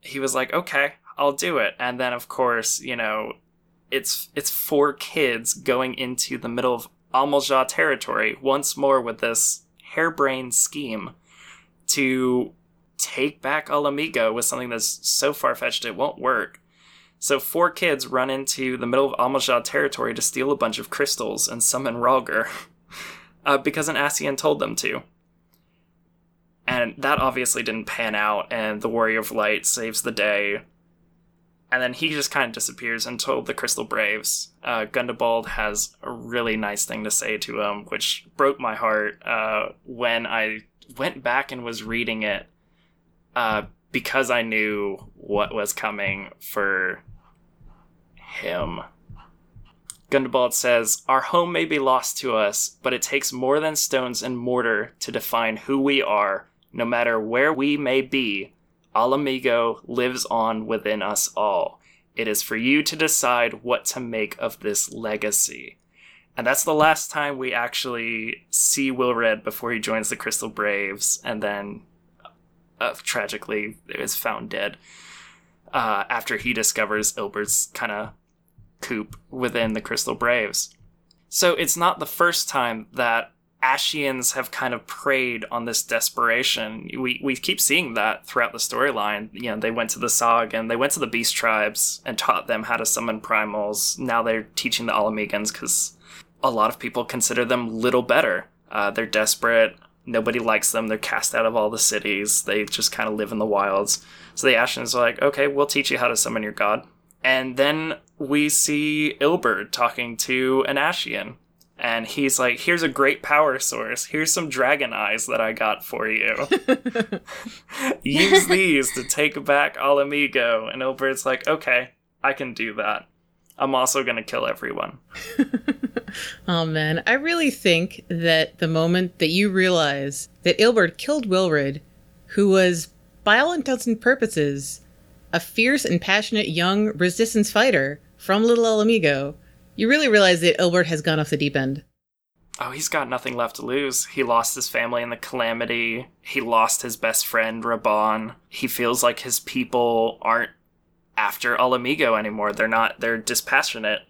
he was like, "Okay, I'll do it." And then of course, you know, it's it's four kids going into the middle of Amalj'aa territory once more with this harebrained scheme to take back Ala Mhigo with something that's so far fetched it won't work. So four kids run into the middle of Amalj'aa territory to steal a bunch of crystals and summon Rhalgr, uh, because an Ascian told them to. And that obviously didn't pan out, and the Warrior of Light saves the day. And then he just kind of disappears until the Crystal Braves. Uh, Gundobald has a really nice thing to say to him, which broke my heart uh, when I went back and was reading it uh, because I knew what was coming for him. Gundobald says, Our home may be lost to us, but it takes more than stones and mortar to define who we are, no matter where we may be. Ala Mhigo lives on within us all. It is for you to decide what to make of this legacy. And that's the last time we actually see Wilred before he joins the Crystal Braves, and then uh, tragically is found dead uh, after he discovers Ilberd's kind of coop within the Crystal Braves. So it's not the first time that Ascians have kind of preyed on this desperation. We we keep seeing that throughout the storyline. You know, they went to the Sog and they went to the Beast tribes and taught them how to summon primals. Now they're teaching the Ala Mhigans because a lot of people consider them little better. Uh, they're desperate. Nobody likes them. They're cast out of all the cities. They just kind of live in the wilds. So the Ascians are like, okay, we'll teach you how to summon your god. And then we see Ilberd talking to an Ascian. And he's like, here's a great power source. Here's some dragon eyes that I got for you. Use these to take back Ala Mhigo. And Ilberd's like, okay, I can do that. I'm also going to kill everyone. Oh man, I really think that the moment that you realize that Ilberd killed Wilred, who was, by all intents and purposes, a fierce and passionate young resistance fighter from Little Ala Mhigo, you really realize that Ilberd has gone off the deep end. Oh, he's got nothing left to lose. He lost his family in the calamity. He lost his best friend, Raubahn. He feels like his people aren't after Ala Mhigo anymore. They're not, they're dispassionate.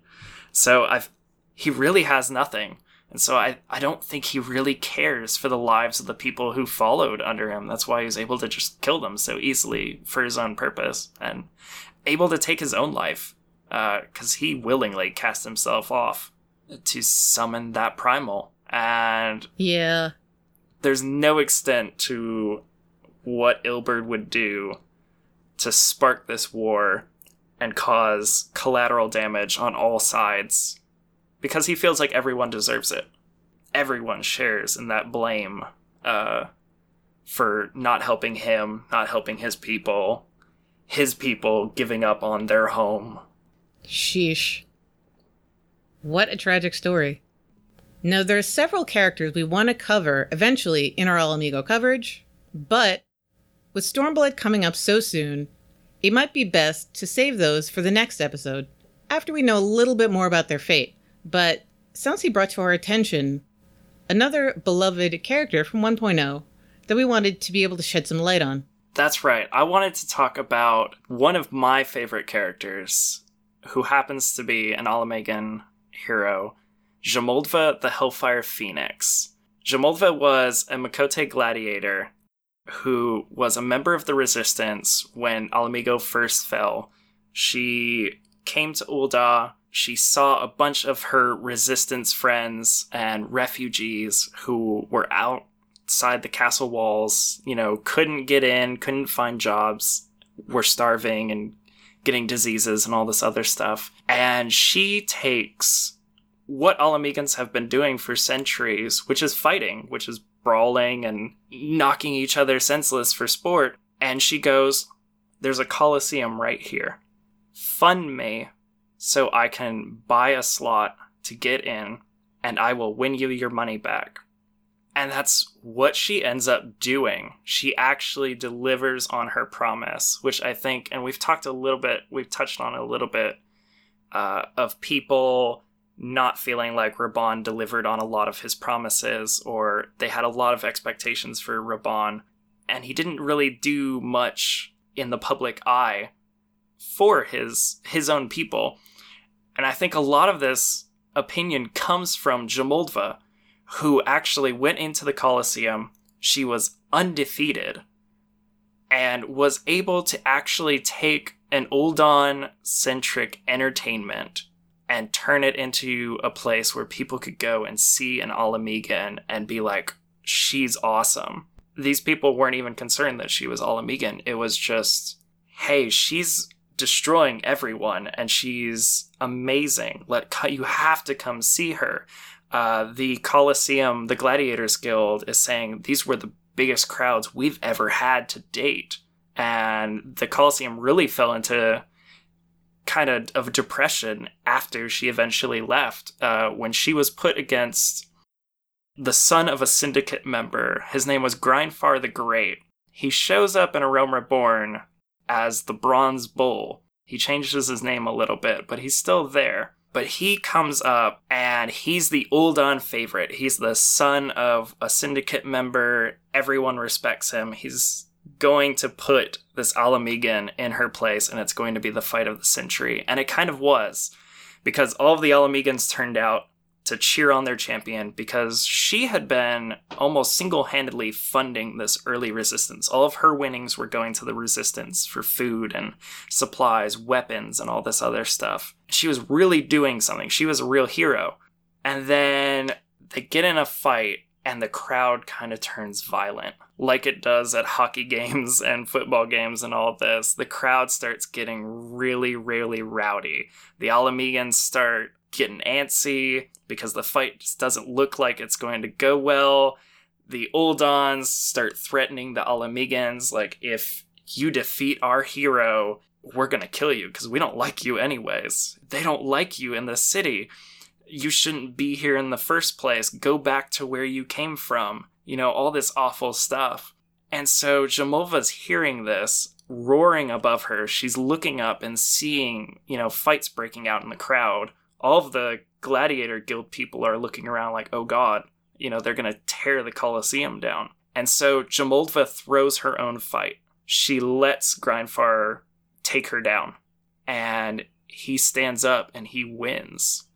So I've, he really has nothing. And so I, I don't think he really cares for the lives of the people who followed under him. That's why he was able to just kill them so easily for his own purpose and able to take his own life because he willingly cast himself off to summon that primal. And Yeah. there's no extent to what Ilberd would do to spark this war and cause collateral damage on all sides because he feels like everyone deserves it. Everyone shares in that blame uh, for not helping him, not helping his people, his people giving up on their home. Sheesh. What a tragic story. Now, there are several characters we want to cover eventually in our Ala Mhigo coverage, but with Stormblood coming up so soon, it might be best to save those for the next episode after we know a little bit more about their fate. But Soundsy brought to our attention another beloved character from 1.0 that we wanted to be able to shed some light on. That's right. I wanted to talk about one of my favorite characters, who happens to be an Ala Mhigan hero, Jamoldva the Hellfire Phoenix. Jamoldva was a Makote gladiator who was a member of the resistance when Ala Mhigo first fell. She came to Ul'dah. She saw a bunch of her resistance friends and refugees who were outside the castle walls, you know, couldn't get in, couldn't find jobs, were starving and getting diseases and all this other stuff. And she takes what Ala Mhigans have been doing for centuries, which is fighting, which is brawling and knocking each other senseless for sport. And she goes, There's a coliseum right here. Fund me so I can buy a slot to get in, and I will win you your money back. And that's what she ends up doing. She actually delivers on her promise, which I think, and we've talked a little bit, we've touched on a little bit uh, of people not feeling like Raubahn delivered on a lot of his promises, or they had a lot of expectations for Raubahn, and he didn't really do much in the public eye for his his own people. And I think a lot of this opinion comes from Jamoldva, who actually went into the Colosseum. She was undefeated and was able to actually take an Ul'dah centric entertainment and turn it into a place where people could go and see an Ala Mhigan and be like, she's awesome. These people weren't even concerned that she was Ala Mhigan. It was just, hey, she's destroying everyone and she's amazing. Let you have to come see her. Uh, the Colosseum, the Gladiators Guild, is saying these were the biggest crowds we've ever had to date. And the Colosseum really fell into kind of of depression after she eventually left uh, when she was put against the son of a syndicate member. His name was Grindfar the Great. He shows up in A Realm Reborn as the Bronze Bull. He changes his name a little bit, but he's still there. But he comes up and he's the Ul'dah favorite. He's the son of a syndicate member. Everyone respects him. He's going to put this Ala Mhigan in her place and it's going to be the fight of the century. And it kind of was because all of the Ala Mhigans turned out to cheer on their champion because she had been almost single handedly funding this early resistance. All of her winnings were going to the resistance for food and supplies, weapons, and all this other stuff. She was really doing something. She was a real hero. And then they get in a fight and the crowd kind of turns violent like it does at hockey games and football games and all this the crowd starts getting really really rowdy the Ala Mhigans start getting antsy because the fight just doesn't look like it's going to go well the Ul'dahs start threatening the Ala Mhigans like if you defeat our hero we're gonna kill you because we don't like you anyways they don't like you in the city you shouldn't be here in the first place. Go back to where you came from. You know, all this awful stuff. And so Jamoldva's hearing this, roaring above her. She's looking up and seeing, you know, fights breaking out in the crowd. All of the Gladiator Guild people are looking around like, oh god, you know, they're going to tear the Colosseum down. And so Jamoldva throws her own fight. She lets Grindfar take her down. And he stands up and he wins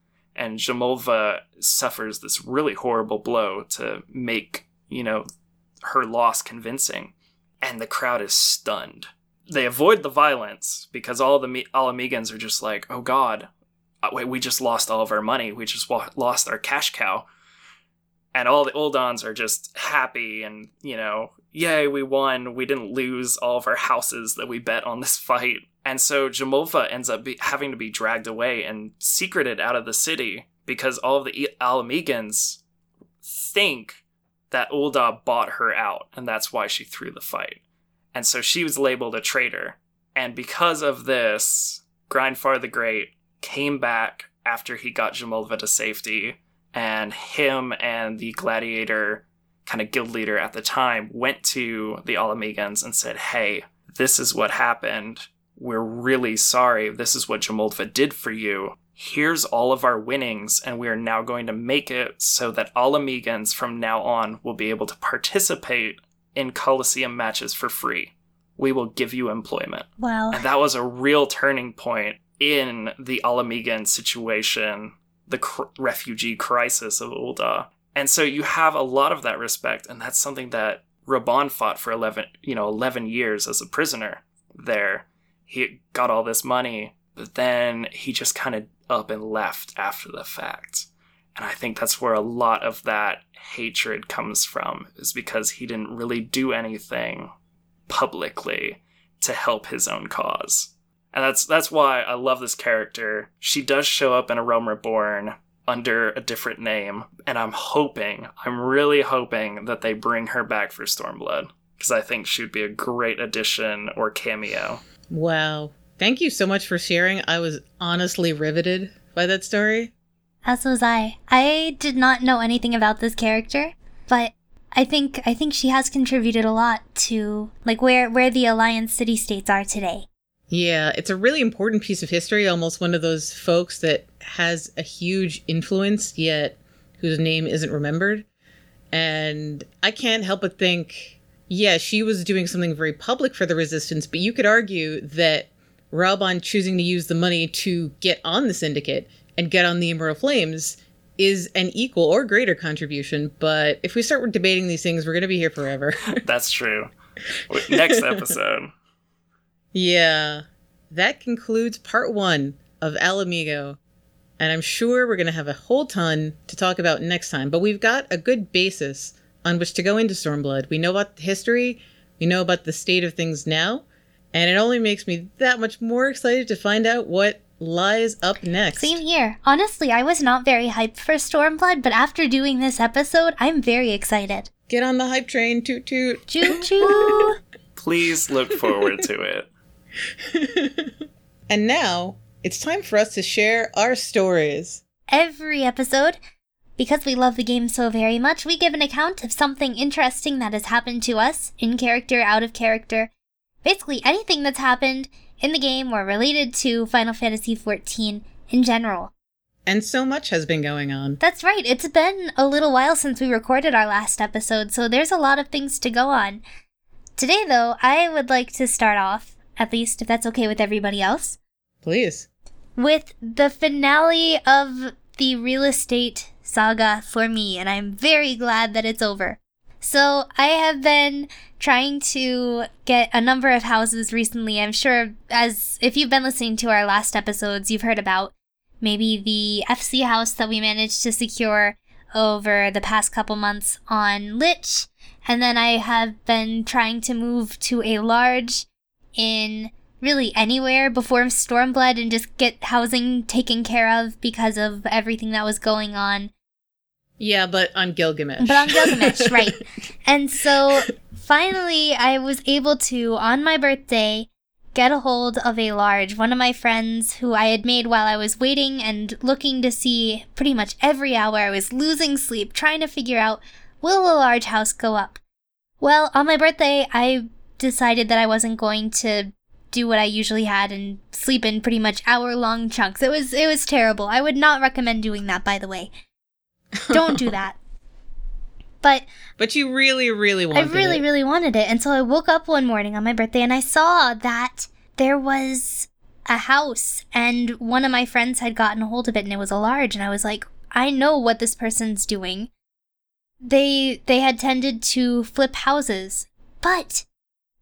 and Jamoldva suffers this really horrible blow to make, you know, her loss convincing. And the crowd is stunned. They avoid the violence because all the Ala Mhigans are just like, oh god, Uh, we just lost all of our money. We just lost our cash cow. And all the Ul'dahs are just happy and, you know, yay, we won. We didn't lose all of our houses that we bet on this fight. And so Jamoldva ends up be- having to be dragged away and secreted out of the city because all of the Ala Mhigans think that Ul'dah bought her out, and that's why she threw the fight. And so she was labeled a traitor. And because of this, Grindfar the Great came back after he got Jamoldva to safety, and him and the gladiator kind of guild leader at the time went to the Ala Mhigans and said, Hey, this is what happened we're really sorry. This is what Jamoldva did for you. Here's all of our winnings, and we are now going to make it so that Ala Mhigans from now on will be able to participate in Coliseum matches for free. we will give you employment. Wow. And that was a real turning point in the Ala Mhigan situation, the cr- refugee crisis of Ul'dah. And so you have a lot of that respect, and that's something that Raubahn fought for 11, you know, 11 years as a prisoner there. He got all this money, but then he just kind of up and left after the fact. And I think that's where a lot of that hatred comes from, is because he didn't really do anything publicly to help his own cause. And that's that's why I love this character. She does show up in A Realm Reborn under a different name, and I'm hoping, I'm really hoping that they bring her back for Stormblood because I think she would be a great addition or cameo. Wow. Thank you so much for sharing. I was honestly riveted by that story. As was I. I did not know anything about this character, but I think I think she has contributed a lot to like where where the Alliance city states are today. Yeah, it's a really important piece of history, almost one of those folks that has a huge influence, yet whose name isn't remembered. And I can't help but think, yeah, she was doing something very public for the resistance, but you could argue that Raubahn choosing to use the money to get on the syndicate and get on the Immortal Flames is an equal or greater contribution. But if we start debating these things, we're going to be here forever. That's true. Next episode. Yeah, that concludes part one of Ala Mhigo. And I'm sure we're going to have a whole ton to talk about next time. But we've got a good basis on which to go into Stormblood. We know about the history, we know about the state of things now. And it only makes me that much more excited to find out what lies up next. Same here. Honestly, I was not very hyped for Stormblood, but after doing this episode, I'm very excited. Get on the hype train, toot toot. Choo choo! Please look forward to it. and now it's time for us to share our stories. Every episode, because we love the game so very much, we give an account of something interesting that has happened to us, in character, out of character. Basically, anything that's happened in the game or related to Final Fantasy XIV in general. And so much has been going on. That's right. It's been a little while since we recorded our last episode, so there's a lot of things to go on. Today, though, I would like to start off, at least if that's okay with everybody else, Please. with the finale of the real estate saga for me, and I'm very glad that it's over. So, I have been trying to get a number of houses recently. I'm sure, as if you've been listening to our last episodes, you've heard about maybe the FC house that we managed to secure over the past couple months on Lich. And then I have been trying to move to a large in really anywhere before Stormblood and just get housing taken care of because of everything that was going on. Yeah, but on Gilgamesh. But on Gilgamesh, right. And so finally, I was able to, on my birthday, get a hold of a large. One of my friends who I had made while I was waiting and looking to see pretty much every hour. I was losing sleep, trying to figure out will a large house go up? Well, on my birthday, I decided that I wasn't going to do what I usually had and sleep in pretty much hour long chunks. It was it was terrible. I would not recommend doing that by the way. Don't do that. But but you really, really wanted I really, it. really wanted it. And so I woke up one morning on my birthday and I saw that there was a house and one of my friends had gotten a hold of it and it was a large and I was like, I know what this person's doing. They they had tended to flip houses. But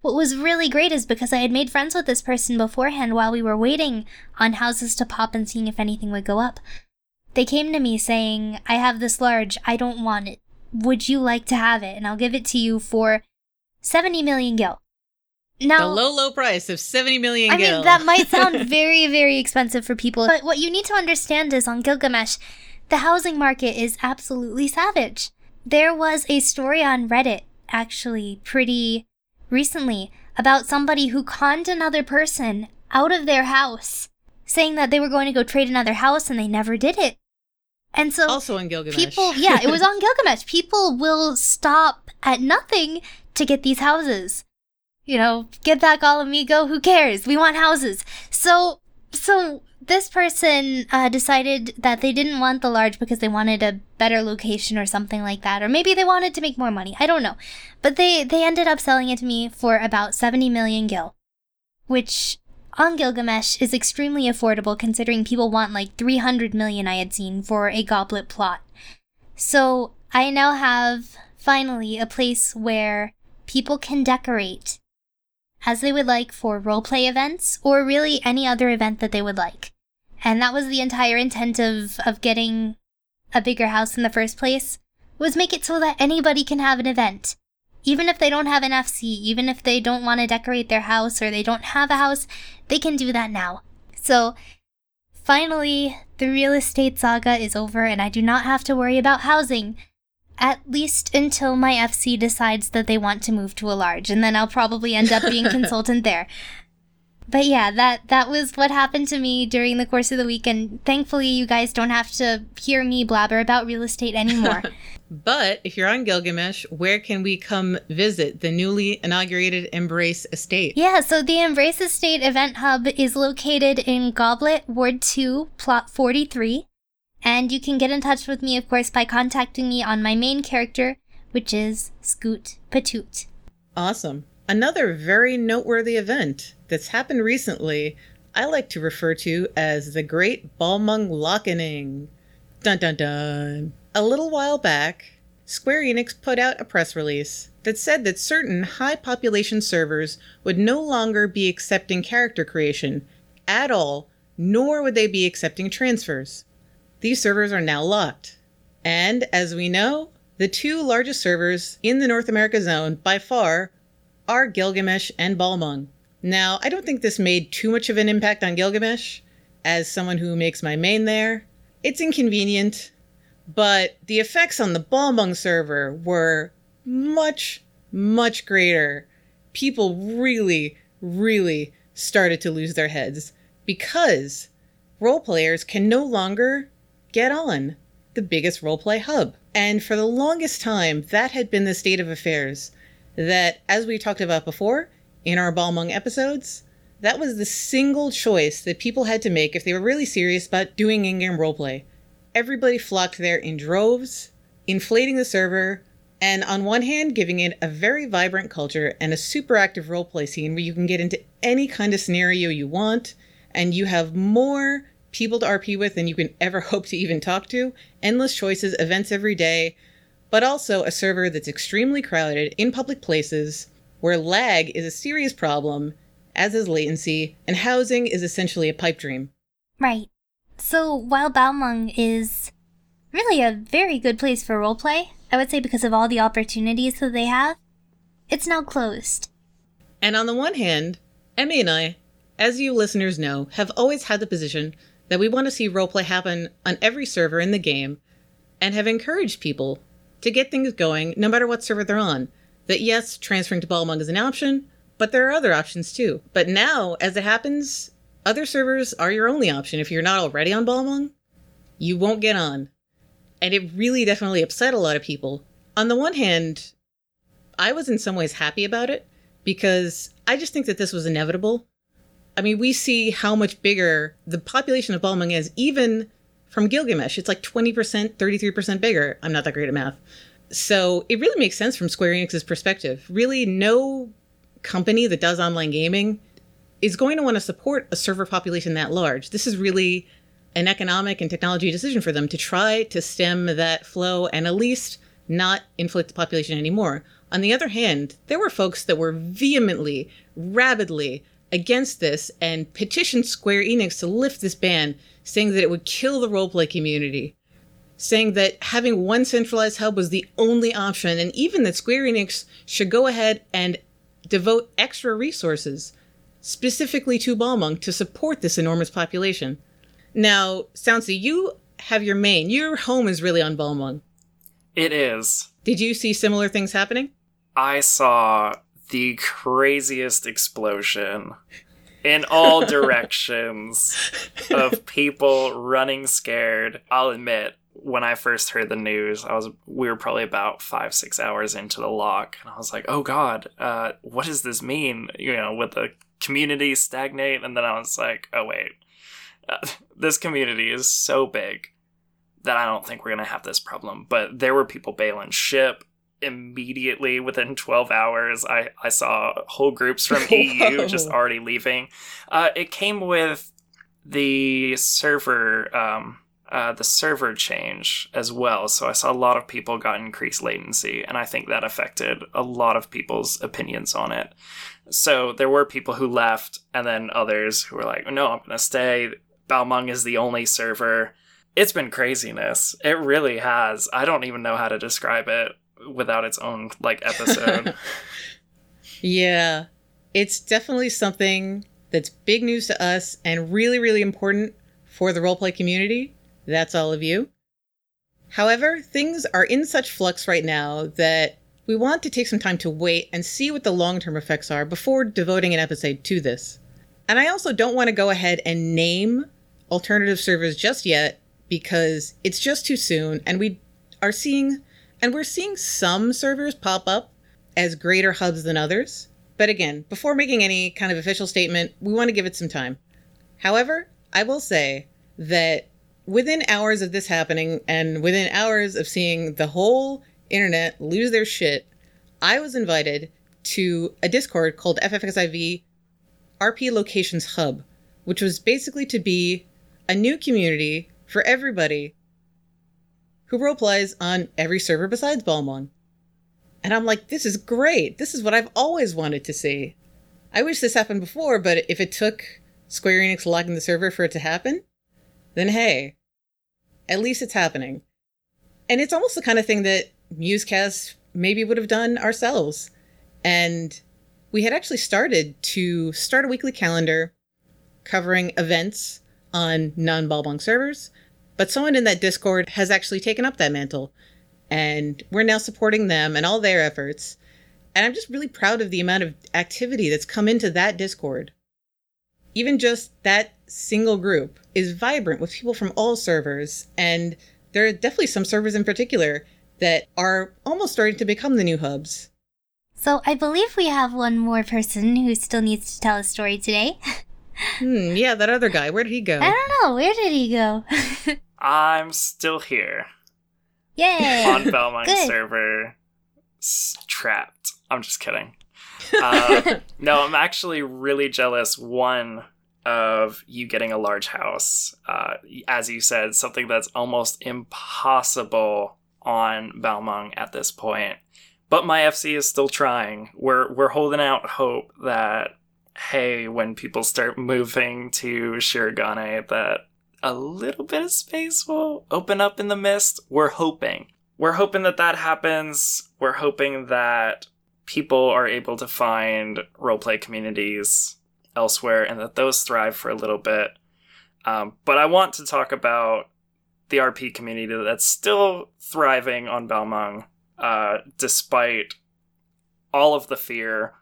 what was really great is because I had made friends with this person beforehand while we were waiting on houses to pop and seeing if anything would go up. They came to me saying, I have this large, I don't want it. Would you like to have it? And I'll give it to you for 70 million gil. Now, the low, low price of 70 million I gil. mean, that might sound very, very expensive for people, but what you need to understand is on Gilgamesh, the housing market is absolutely savage. There was a story on Reddit, actually, pretty recently, about somebody who conned another person out of their house, saying that they were going to go trade another house and they never did it. And so also in Gilgamesh. people, yeah, it was on Gilgamesh. People will stop at nothing to get these houses. You know, get that Ala Mhigo, who cares? We want houses. So So this person uh, decided that they didn't want the large because they wanted a better location or something like that, or maybe they wanted to make more money. I don't know, but they they ended up selling it to me for about seventy million gil, which on Gilgamesh is extremely affordable considering people want like three hundred million I had seen for a goblet plot. So I now have finally a place where people can decorate as they would like for roleplay events or really any other event that they would like. And that was the entire intent of, of getting a bigger house in the first place was make it so that anybody can have an event. Even if they don't have an FC, even if they don't want to decorate their house or they don't have a house, they can do that now. So finally, the real estate saga is over and I do not have to worry about housing at least until my FC decides that they want to move to a large, and then I'll probably end up being consultant there. But yeah, that that was what happened to me during the course of the week, and thankfully you guys don't have to hear me blabber about real estate anymore. but if you're on Gilgamesh, where can we come visit the newly inaugurated Embrace Estate? Yeah, so the Embrace Estate Event Hub is located in Goblet Ward 2, Plot 43. And you can get in touch with me, of course, by contacting me on my main character, which is Scoot Patoot. Awesome. Another very noteworthy event that's happened recently, I like to refer to as the Great Balmung Lockening. Dun dun dun. A little while back, Square Enix put out a press release that said that certain high population servers would no longer be accepting character creation at all, nor would they be accepting transfers. These servers are now locked. And as we know, the two largest servers in the North America zone by far are Gilgamesh and Balmung. Now, I don't think this made too much of an impact on Gilgamesh. As someone who makes my main there, it's inconvenient, but the effects on the Balmung server were much, much greater. People really, really started to lose their heads because role players can no longer get on, the biggest roleplay hub. And for the longest time, that had been the state of affairs. That, as we talked about before in our Balmung episodes, that was the single choice that people had to make if they were really serious about doing in game roleplay. Everybody flocked there in droves, inflating the server, and on one hand, giving it a very vibrant culture and a super active roleplay scene where you can get into any kind of scenario you want, and you have more people to RP with than you can ever hope to even talk to, endless choices, events every day, but also a server that's extremely crowded in public places where lag is a serious problem, as is latency, and housing is essentially a pipe dream. Right. So while Balmung is really a very good place for roleplay, I would say because of all the opportunities that they have, it's now closed. And on the one hand, Emmy and I, as you listeners know, have always had the position that we want to see roleplay happen on every server in the game and have encouraged people to get things going no matter what server they're on. That yes, transferring to Balmung is an option, but there are other options too. But now, as it happens, other servers are your only option. If you're not already on Balmung, you won't get on. And it really definitely upset a lot of people. On the one hand, I was in some ways happy about it because I just think that this was inevitable. I mean, we see how much bigger the population of Balmung is, even from Gilgamesh. It's like 20%, 33% bigger. I'm not that great at math. So it really makes sense from Square Enix's perspective. Really, no company that does online gaming is going to want to support a server population that large. This is really an economic and technology decision for them to try to stem that flow and at least not inflate the population anymore. On the other hand, there were folks that were vehemently, rabidly against this and petitioned Square Enix to lift this ban, saying that it would kill the roleplay community, saying that having one centralized hub was the only option, and even that Square Enix should go ahead and devote extra resources specifically to Balmung to support this enormous population. Now, Soundsy, you have your main. Your home is really on Balmung. It is. Did you see similar things happening? I saw the craziest explosion in all directions of people running scared. I'll admit, when I first heard the news, I was we were probably about five six hours into the lock, and I was like, "Oh God, uh, what does this mean?" You know, with the community stagnate, and then I was like, oh wait, uh, this community is so big that I don't think we're gonna have this problem. But there were people bailing ship immediately within 12 hours. I I saw whole groups from EU just already leaving. Uh, it came with the server. Um, uh, the server change as well. So I saw a lot of people got increased latency, and I think that affected a lot of people's opinions on it. So there were people who left, and then others who were like, "No, I'm gonna stay." Balmung is the only server. It's been craziness. It really has. I don't even know how to describe it without its own like episode. yeah, it's definitely something that's big news to us and really, really important for the roleplay community that's all of you. However, things are in such flux right now that we want to take some time to wait and see what the long term effects are before devoting an episode to this. And I also don't want to go ahead and name alternative servers just yet because it's just too soon and we are seeing and we're seeing some servers pop up as greater hubs than others. But again, before making any kind of official statement, we want to give it some time. However, I will say that within hours of this happening and within hours of seeing the whole internet lose their shit, I was invited to a Discord called FFXIV RP Locations Hub, which was basically to be a new community for everybody who roleplays on every server besides Balmung. And I'm like, this is great. This is what I've always wanted to see. I wish this happened before, but if it took Square Enix locking the server for it to happen, then hey, at least it's happening. And it's almost the kind of thing that Musecast maybe would have done ourselves. And we had actually started to start a weekly calendar covering events on non Balmung servers, but someone in that Discord has actually taken up that mantle. And we're now supporting them and all their efforts. And I'm just really proud of the amount of activity that's come into that Discord. Even just that single group is vibrant with people from all servers. And there are definitely some servers in particular that are almost starting to become the new hubs. So I believe we have one more person who still needs to tell a story today. hmm, yeah, that other guy. Where did he go? I don't know. Where did he go? I'm still here. Yay! On Balmung server. S- trapped. I'm just kidding. Uh, no, I'm actually really jealous. One, of you getting a large house. Uh, as you said, something that's almost impossible on Balmung at this point. But my FC is still trying. We're we're holding out hope that hey, when people start moving to Shirogane, that a little bit of space will open up in the mist. We're hoping. We're hoping that that happens. We're hoping that people are able to find roleplay communities elsewhere and that those thrive for a little bit. Um, but I want to talk about the RP community that's still thriving on Balmung, uh, despite all of the fear,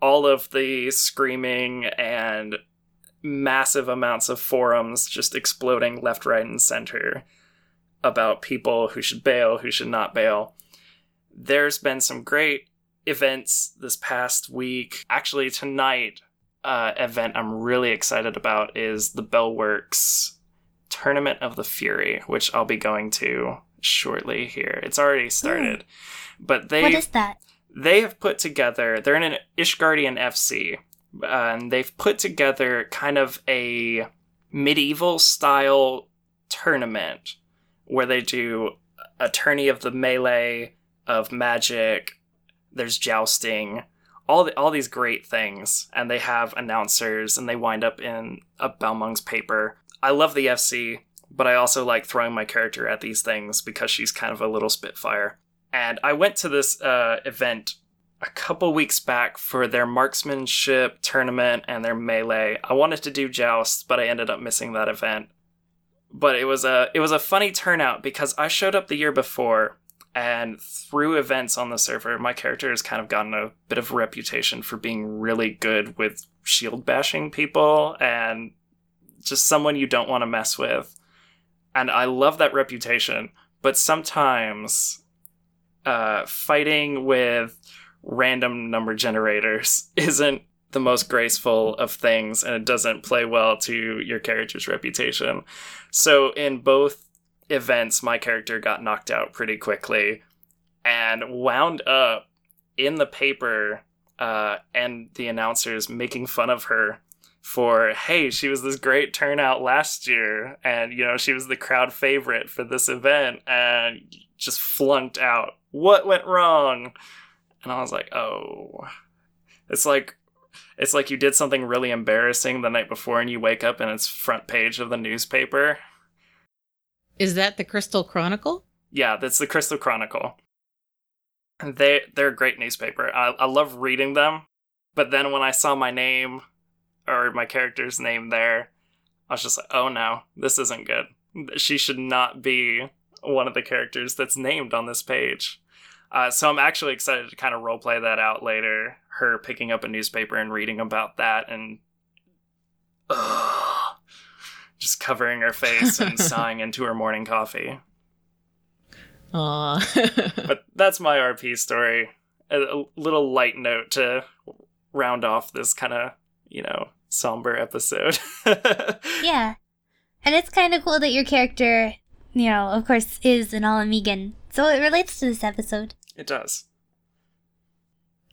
all of the screaming, and massive amounts of forums just exploding left, right, and center about people who should bail, who should not bail. There's been some great events this past week. Actually, tonight, uh, event I'm really excited about is the Bellworks Tournament of the Fury, which I'll be going to shortly here. It's already started. Ooh. But they What is that? They have put together they're in an Ishgardian FC. Uh, and they've put together kind of a medieval style tournament where they do a tourney of the melee, of magic, there's jousting, all the, all these great things, and they have announcers, and they wind up in a Balmung's paper. I love the FC, but I also like throwing my character at these things because she's kind of a little spitfire. And I went to this uh, event a couple weeks back for their marksmanship tournament and their melee. I wanted to do joust, but I ended up missing that event. But it was a it was a funny turnout because I showed up the year before and through events on the server, my character has kind of gotten a bit of a reputation for being really good with shield bashing people and just someone you don't want to mess with. And I love that reputation, but sometimes uh, fighting with random number generators isn't the most graceful of things and it doesn't play well to your character's reputation. So in both events, my character got knocked out pretty quickly and wound up in the paper uh, and the announcers making fun of her for hey she was this great turnout last year and you know she was the crowd favorite for this event and just flunked out. What went wrong? And i was like oh. It's like it's like you did something really embarrassing the night before and you wake up and it's front page of the newspaper Is that the Crystal Chronicle? yeah that's the crystal chronicle. They they're a great newspaper. I, I love reading them but then when i saw my name or my character's name there i was just like oh no this isn't good. She should not be one of the characters that's named on this page. Uh, so i'm actually excited to kind of roleplay that out later her picking up a newspaper and reading about that and ugh, just covering her face and sighing into her morning coffee Aw. but that's my RP story. A, a little light note to round off this kind of, you know, somber episode. Yeah. And it's kind of cool that your character, you know, of course, is an Ala Mhigan. So it relates to this episode. it does.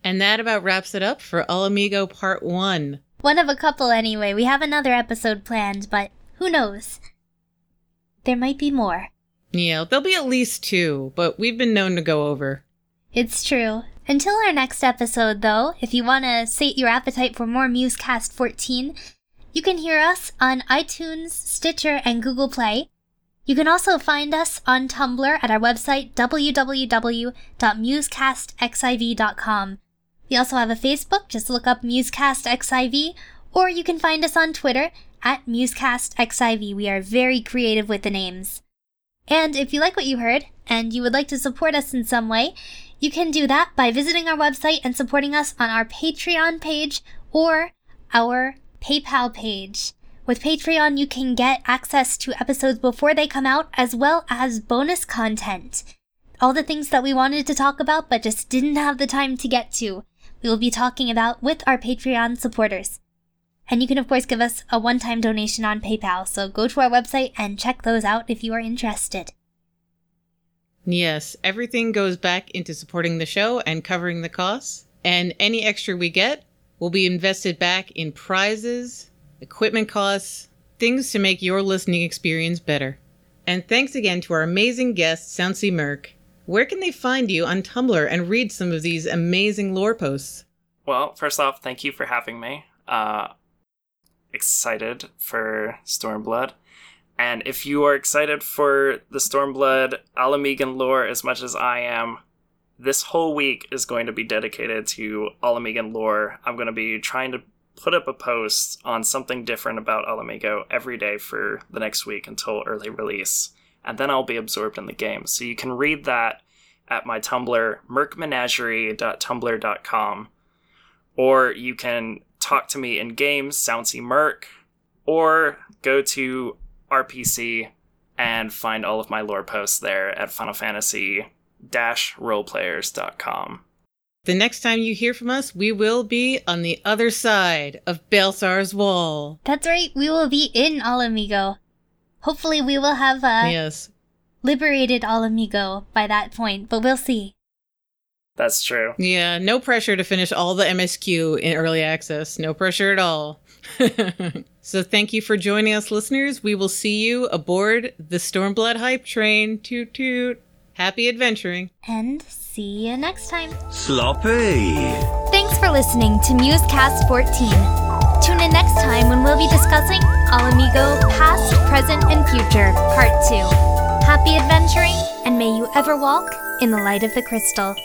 and that about wraps it up for Ala Mhigo Part 1. One of a couple, anyway. We have another episode planned, but who knows? There might be more. Yeah, there'll be at least two, but we've been known to go over. It's true. Until our next episode, though, if you want to sate your appetite for more Musecast 14, you can hear us on iTunes, Stitcher, and Google Play. You can also find us on Tumblr at our website www.musecastxiv.com. We also have a Facebook, just look up MusecastXIV, or you can find us on Twitter at MusecastXIV. We are very creative with the names. And if you like what you heard and you would like to support us in some way, you can do that by visiting our website and supporting us on our Patreon page or our PayPal page. With Patreon, you can get access to episodes before they come out, as well as bonus content. All the things that we wanted to talk about but just didn't have the time to get to, we will be talking about with our Patreon supporters. And you can, of course, give us a one time donation on PayPal, so go to our website and check those out if you are interested. Yes, everything goes back into supporting the show and covering the costs, and any extra we get will be invested back in prizes, equipment costs, things to make your listening experience better. And thanks again to our amazing guest, Soundsy Merc. Where can they find you on Tumblr and read some of these amazing lore posts? Well, first off, thank you for having me. Uh, excited for Stormblood. And if you are excited for the Stormblood Ala Mhigan lore as much as I am, this whole week is going to be dedicated to Ala Mhigan lore. I'm going to be trying to put up a post on something different about Ala Mhigo every day for the next week until early release. And then I'll be absorbed in the game. So you can read that at my Tumblr, mercmenagerie.tumblr.com. Or you can talk to me in games, Soundsy Merc, or go to RPC and find all of my lore posts there at Final Fantasy roleplayers.com. The next time you hear from us, we will be on the other side of Baelsar's wall. That's right, we will be in Ala Mhigo. Hopefully, we will have uh, yes. liberated Ala Mhigo by that point, but we'll see. That's true. Yeah, no pressure to finish all the MSQ in early access. No pressure at all. so thank you for joining us, listeners. We will see you aboard the Stormblood hype train. Toot toot. Happy adventuring. And see you next time. Sloppy. Thanks for listening to Musecast 14. Tune in next time when we'll be discussing Ala Mhigo Past, Present, and Future, Part 2. Happy adventuring, and may you ever walk in the light of the crystal.